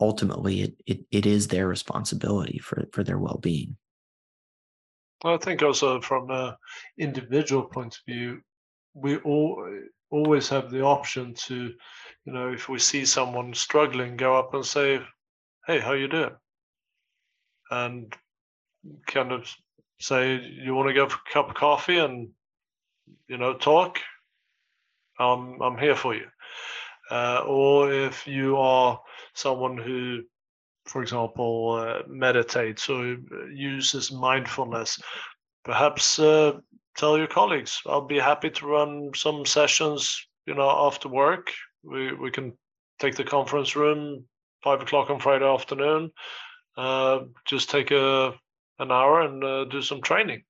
ultimately, it it, it is their responsibility for for their well being. Well, I think also from an individual point of view, we all always have the option to, you know, if we see someone struggling, go up and say, "Hey, how you doing?" and kind of say you want to go for a cup of coffee and you know talk? I'm i'm here for you. Uh, or if you are someone who for example uh, meditates or uses mindfulness perhaps uh, tell your colleagues i'll be happy to run some sessions you know after work. We we can take the conference room five o'clock on friday afternoon. Uh, just take a an hour and uh, do some training.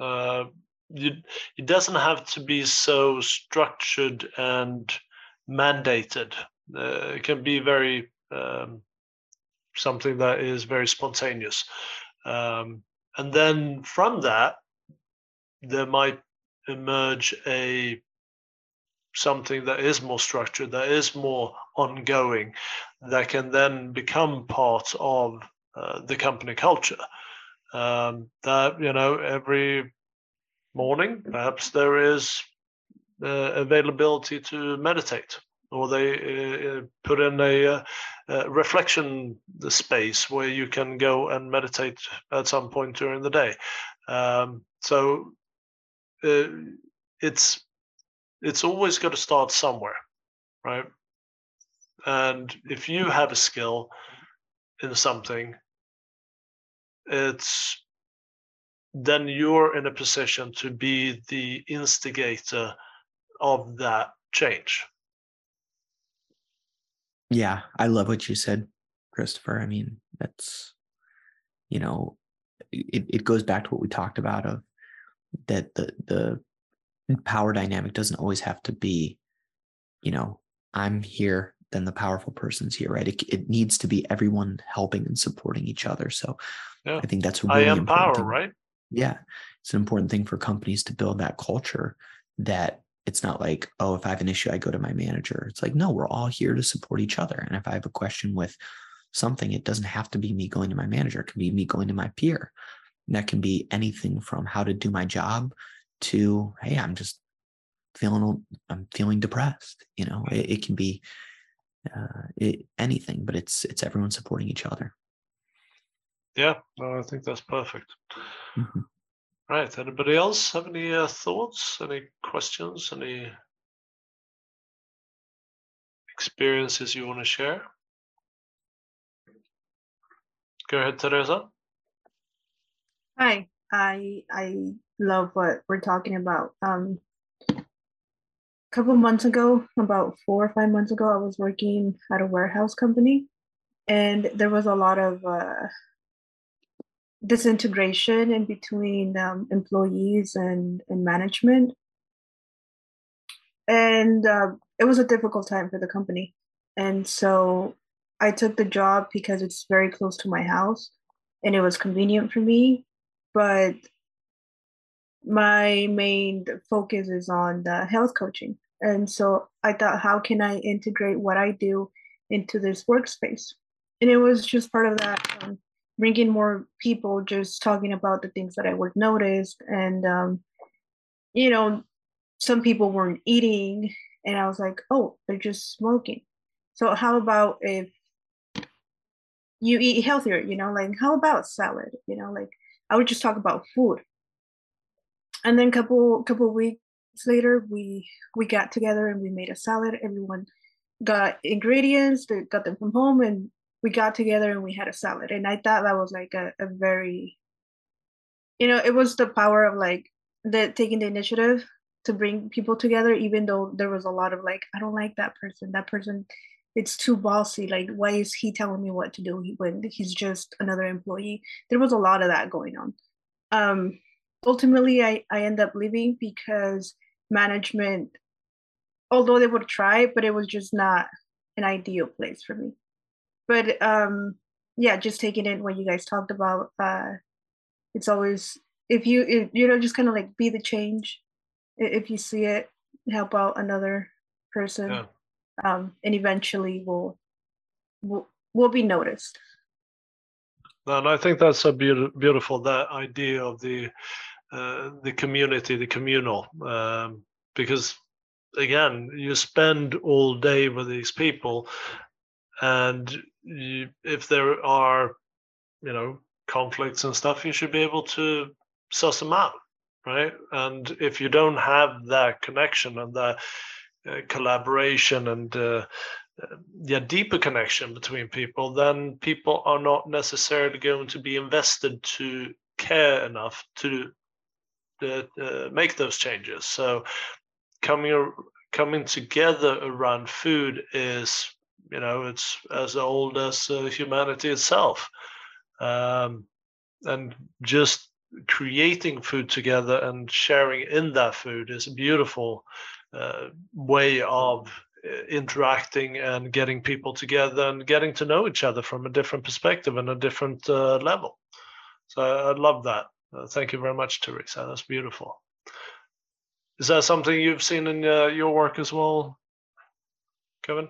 Uh, you, it doesn't have to be so structured and mandated. Uh, it can be very um, something that is very spontaneous. Um, and then from that, there might emerge a something that is more structured, that is more ongoing, that can then become part of uh, the company culture um, that you know every morning perhaps there is uh, availability to meditate or they uh, put in a, uh, a, reflection space where you can go and meditate at some point during the day um, so uh, it's it's always got to start somewhere, right? And if you have a skill in something, it's then you're in a position to be the instigator of that change. Yeah, I love what you said, Christopher. I mean, that's, you know, it, it goes back to what we talked about of that the the power dynamic doesn't always have to be, you know, I'm here, then the powerful person's here, right? It, it needs to be everyone helping and supporting each other. So yeah. I think that's really I am power, thing. right? Yeah. It's an important thing for companies to build that culture that it's not like, oh, if I have an issue, I go to my manager. It's like, no, we're all here to support each other. And if I have a question with something, it doesn't have to be me going to my manager. It can be me going to my peer. And that can be anything from how to do my job to, hey, I'm just feeling, I'm feeling depressed. You know, mm-hmm. it, it can be uh, it, anything, but it's it's everyone supporting each other. Yeah, no, I think that's perfect. Mm-hmm. Right. Anybody else have any uh, thoughts? Any questions? Any experiences you want to share? Go ahead, Teresa. Hi. I I love what we're talking about. Um, a couple months ago, about four or five months ago, I was working at a warehouse company, and there was a lot of uh, disintegration in between um, employees and, and management. And uh, it was a difficult time for the company. And so I took the job because it's very close to my house and it was convenient for me. But my main focus is on the health coaching. And so I thought, how can I integrate what I do into this workspace? And it was just part of that um, bringing more people just talking about the things that I would notice. And, um, you know, some people weren't eating, and I was like, oh, they're just smoking. So, how about if you eat healthier? You know, like, how about salad? You know, like, I would just talk about food. And then, couple couple weeks later, we we got together and we made a salad. Everyone got ingredients, they got them from home, and we got together and we had a salad. And i thought that was like a, a very you know it was the power of like the taking the initiative to bring people together even though there was a lot of like i don't like that person. That person it's too bossy. Like why is he telling me what to do when he's just another employee? There was a lot of that going on. Um ultimately i i end up leaving because management although they would try but it was just not an ideal place for me. But um yeah just taking in what you guys talked about uh it's always if you if, you know just kind of like be the change. If you see it help out another person yeah. um and eventually we'll, will will be noticed. And i think that's a be- beautiful that idea of the uh, the community the communal um, because again you spend all day with these people and you, if there are you know conflicts and stuff you should be able to suss them out right? And if you don't have that connection and that uh, collaboration and uh, uh, yeah deeper connection between people then people are not necessarily going to be invested to care enough to uh, make those changes so coming coming together around food is you know, it's as old as uh, humanity itself. Um, and just creating food together and sharing in that food is a beautiful uh, way of uh, interacting and getting people together and getting to know each other from a different perspective and a different uh, level. So I, love that. Uh, thank you very much, Teresa. That's beautiful. Is that something you've seen in uh, your work as well, Kevin?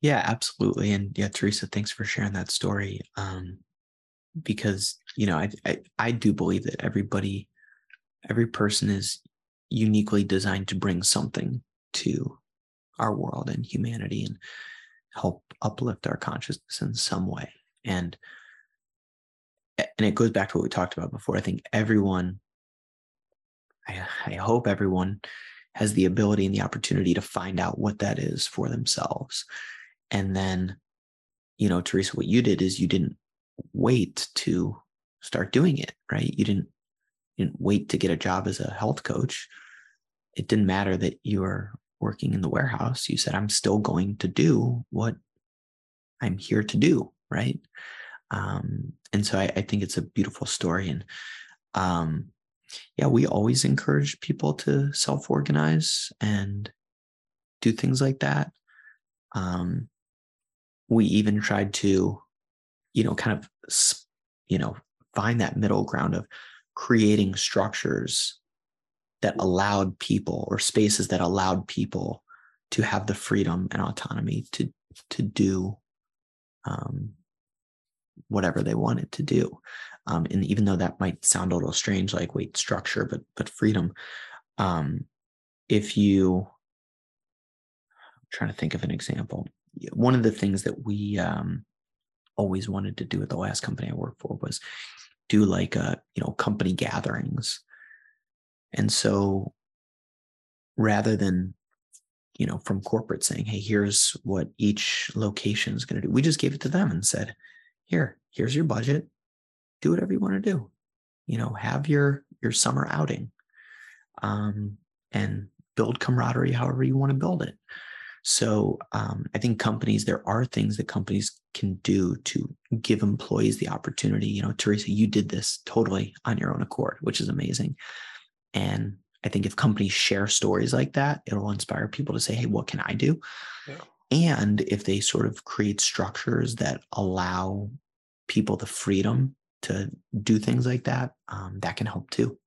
Yeah, absolutely. And yeah, Teresa, thanks for sharing that story. Um, because you know, I, I I do believe that everybody, every person is uniquely designed to bring something to our world and humanity and help uplift our consciousness in some way. And and it goes back to what we talked about before. I think everyone, I, I hope everyone has the ability and the opportunity to find out what that is for themselves. And then, you know, Teresa, what you did is you didn't wait to start doing it, right? You didn't, you didn't wait to get a job as a health coach. It didn't matter that you were working in the warehouse. You said, I'm still going to do what I'm here to do, right? Um, and so I, I, think it's a beautiful story. And um, yeah, we always encourage people to self organize and do things like that. Um, we even tried to, you know, kind of, you know, find that middle ground of creating structures that allowed people or spaces that allowed people to have the freedom and autonomy to to do um, whatever they wanted to do. Um, and even though that might sound a little strange, like wait, structure, but but freedom. Um, if you, I'm trying to think of an example. One of the things that we um, always wanted to do at the last company I worked for was do like a uh, you know company gatherings, and so rather than you know from corporate saying, hey, here's what each location is going to do, we just gave it to them and said, here, here's your budget. Do whatever you want to do. You know, have your your summer outing, um, and build camaraderie however you want to build it. So um, I think companies, there are things that companies can do to give employees the opportunity. You know, Teresa, you did this totally on your own accord, which is amazing. And I think if companies share stories like that, it'll inspire people to say, hey, what can I do? Yeah. And if they sort of create structures that allow people the freedom to do things like that, um, that can help too.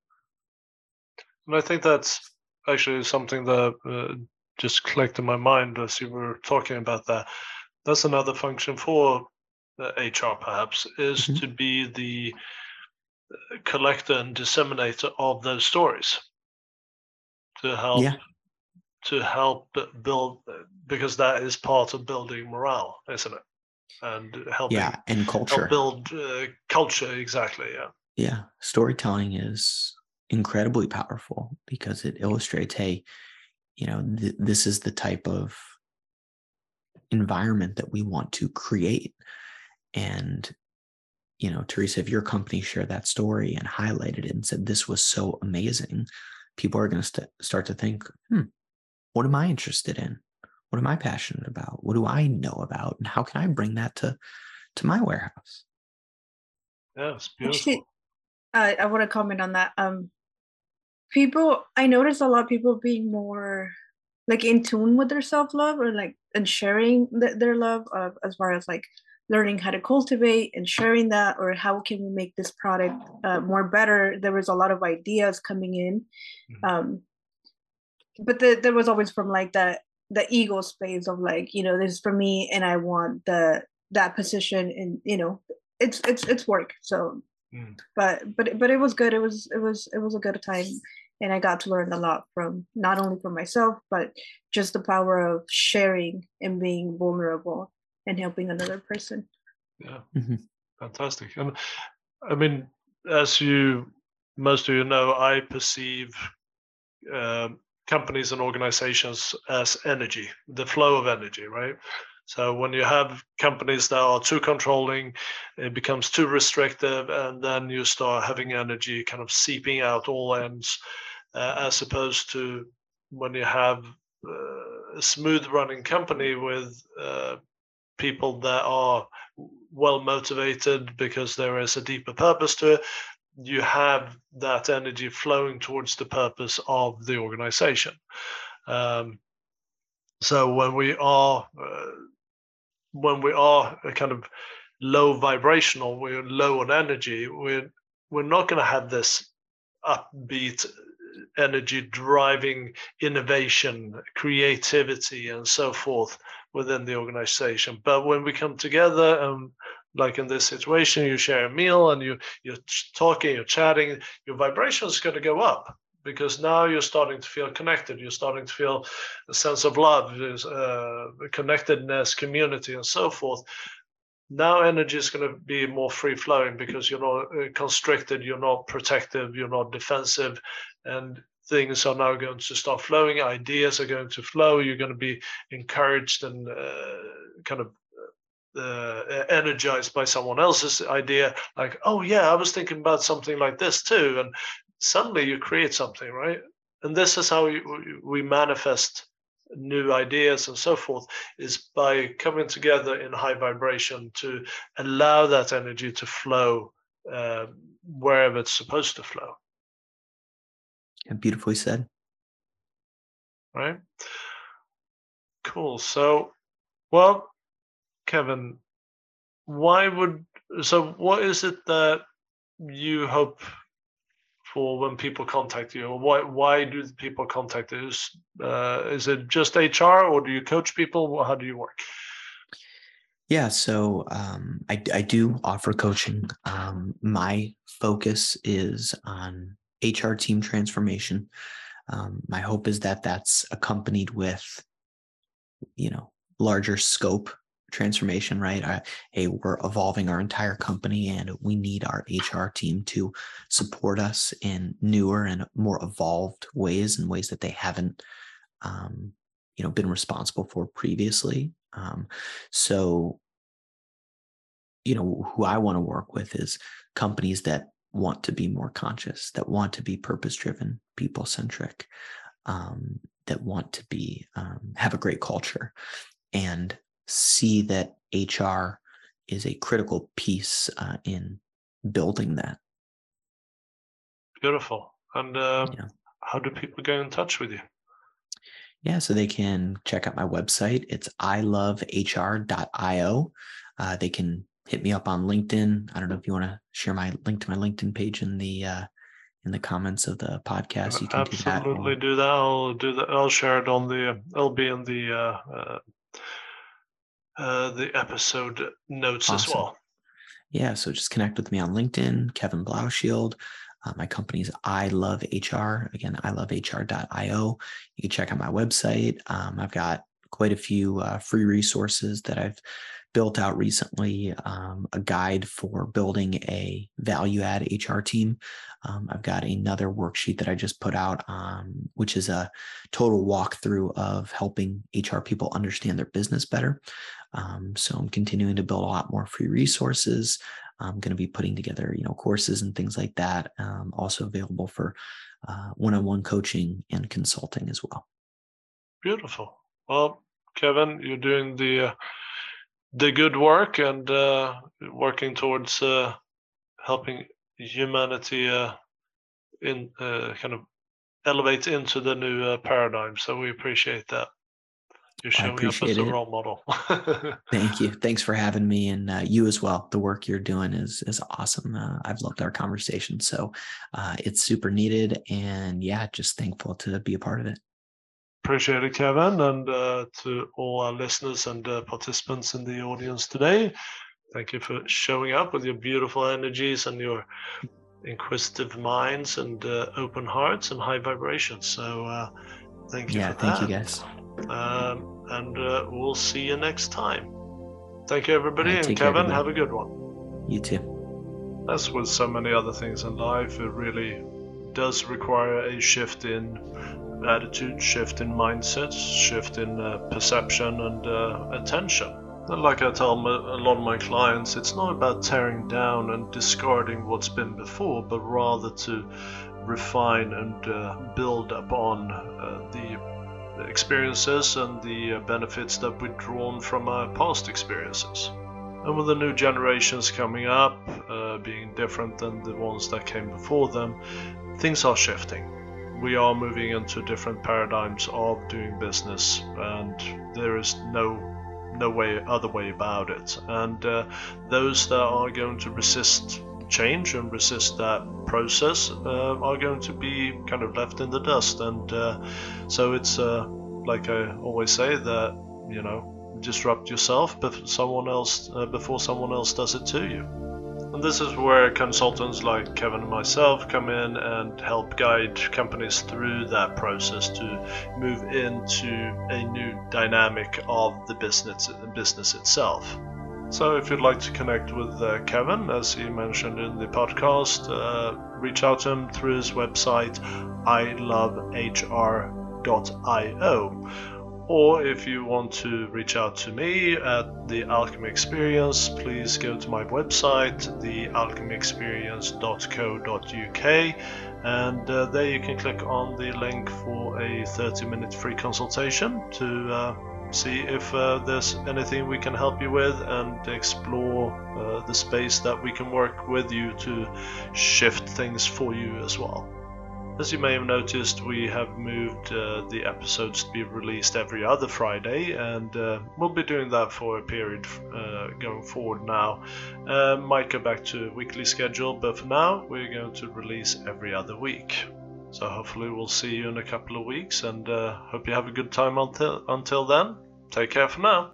And I think that's actually something that uh, just clicked in my mind as you were talking about that. That's another function for HR, perhaps, is mm-hmm. to be the uh, collector and disseminator of those stories to help yeah to help build because that is part of building morale, isn't it? And helping yeah, and culture build uh, culture exactly. Yeah, yeah. Storytelling is incredibly powerful because it illustrates, hey, you know, th- this is the type of environment that we want to create, and you know, Teresa, if your company shared that story and highlighted it and said this was so amazing, people are going to st- start to think, hmm, what am I interested in? What am I passionate about? What do I know about? And how can I bring that to to my warehouse? Yeah, beautiful. Actually, uh, I want to comment on that. Um, people, I notice a lot of people being more like in tune with their self love or like and sharing the, their love of as far as like learning how to cultivate and sharing that or how can we make this product uh, more better there was a lot of ideas coming in mm-hmm. um, but the, there was always from like the the ego space of like you know this is for me and i want the that position and you know it's it's it's work so. Mm. but but but it was good. It was it was it was a good time and i got to learn a lot from not only from myself but just the power of sharing and being vulnerable and helping another person. Yeah. Mm-hmm. fantastic. And i mean as you most of you know i perceive um, companies and organizations as energy, the flow of energy, right? So when you have companies that are too controlling, it becomes too restrictive, and then you start having energy kind of seeping out all ends, uh, as opposed to when you have uh, a smooth running company with uh, people that are well motivated because there is a deeper purpose to it you have that energy flowing towards the purpose of the organization. Um, so when we are uh, when we are kind of low vibrational, we're low on energy. We're we're not going to have this upbeat energy driving innovation, creativity, and so forth within the organization. But when we come together and like in this situation, you share a meal and you you're talking, you're chatting, your vibration is going to go up because now you're starting to feel connected. You're starting to feel a sense of love, uh, connectedness, community, and so forth. Now energy is going to be more free flowing because you're not uh, constricted, you're not protective, you're not defensive, and things are now going to start flowing, ideas are going to flow, you're going to be encouraged and uh, kind of uh, energized by someone else's idea, like, oh, yeah, I was thinking about something like this too. And suddenly you create something, right? And this is how we, we manifest new ideas and so forth is by coming together in high vibration to allow that energy to flow uh, wherever it's supposed to flow. Yeah, beautifully said. Right. Cool. So, well, Kevin, why would so? What is it that you hope for when people contact you? Or why why do people contact you? Is, uh, is it just HR, or do you coach people? How do you work? Yeah, so um, I, I do offer coaching. Um, my focus is on HR team transformation. Um, my hope is that that's accompanied with, you know, larger scope transformation, right? Uh, hey, we're evolving our entire company and we need our HR team to support us in newer and more evolved ways and ways that they haven't, um, you know, been responsible for previously. Um, so, you know, who I want to work with is companies that want to be more conscious, that want to be purpose driven, people centric, um, that want to be um, have a great culture, and see that HR is a critical piece uh, in building that. Beautiful. And um, yeah. how do people get in touch with you? Yeah, so they can check out my website. It's ilovehr.io. Uh, they can hit me up on LinkedIn. I don't know if you want to share my link to my LinkedIn page in the uh, in the comments of the podcast. You can absolutely do that. do that. I'll do that. I'll share it on the. I'll be in the uh, uh, the episode notes awesome. as well. Yeah, so just connect with me on LinkedIn, Kevin Blaushild. Uh, my company is I Love HR. Again, I Love HR.io. You can check out my website. Um, I've got quite a few uh, free resources that I've built out recently um, a guide for building a value add HR team. Um, I've got another worksheet that I just put out, um, which is a total walkthrough of helping HR people understand their business better. Um, so I'm continuing to build a lot more free resources. I'm going to be putting together, you know, courses and things like that. Um, also available for uh, one-on-one coaching and consulting as well. Beautiful. Well, Kevin, you're doing the uh the good work and uh, working towards uh, helping humanity uh, in uh, kind of elevate into the new paradigm. So we appreciate that. You're showing up as a it. role model. <laughs> Thank you. Thanks for having me, and uh, you as well. The work you're doing is is awesome. I've loved our conversation, so it's super needed, and yeah, just thankful to be a part of it. Appreciate it, Kevin, and uh, to all our listeners and uh, participants in the audience today. Thank you for showing up with your beautiful energies and your inquisitive minds and uh, open hearts and high vibrations. So, uh, thank you. Yeah, thank that. you, guys. Um, and uh, we'll see you next time. Thank you, everybody, right, and Kevin, have a good one. You too. As with so many other things in life, it really does require a shift in attitude, shift in mindsets, shift in uh, perception and uh, attention. And like I tell a lot of my clients, it's not about tearing down and discarding what's been before, but rather to refine and uh, build upon uh, the experiences and the uh, benefits that we've drawn from our past experiences. And with the new generations coming up, uh, being different than the ones that came before them, things are shifting we are moving into different paradigms of doing business, and there is no no way other way about it. And uh, those that are going to resist change and resist that process uh, are going to be kind of left in the dust. And uh, so it's uh, like I always say that you know disrupt yourself before someone else uh, before someone else does it to you. And this is where consultants like Kevin and myself come in and help guide companies through that process to move into a new dynamic of the business business itself. So, if you'd like to connect with uh, Kevin, as he mentioned in the podcast, uh, reach out to him through his website, ilovehr.io. Or if you want to reach out to me at the Alchemy Experience, please go to my website, thealchemyexperience.co.uk, and uh, there you can click on the link for a 30 minute free consultation to uh, see if uh, there's anything we can help you with and explore uh, the space that we can work with you to shift things for you as well. As you may have noticed, we have moved uh, the episodes to be released every other Friday, and uh, we'll be doing that for a period uh, going forward now. Uh, might go back to weekly schedule, but for now, we're going to release every other week. So hopefully, we'll see you in a couple of weeks, and uh, hope you have a good time until until then. Take care for now.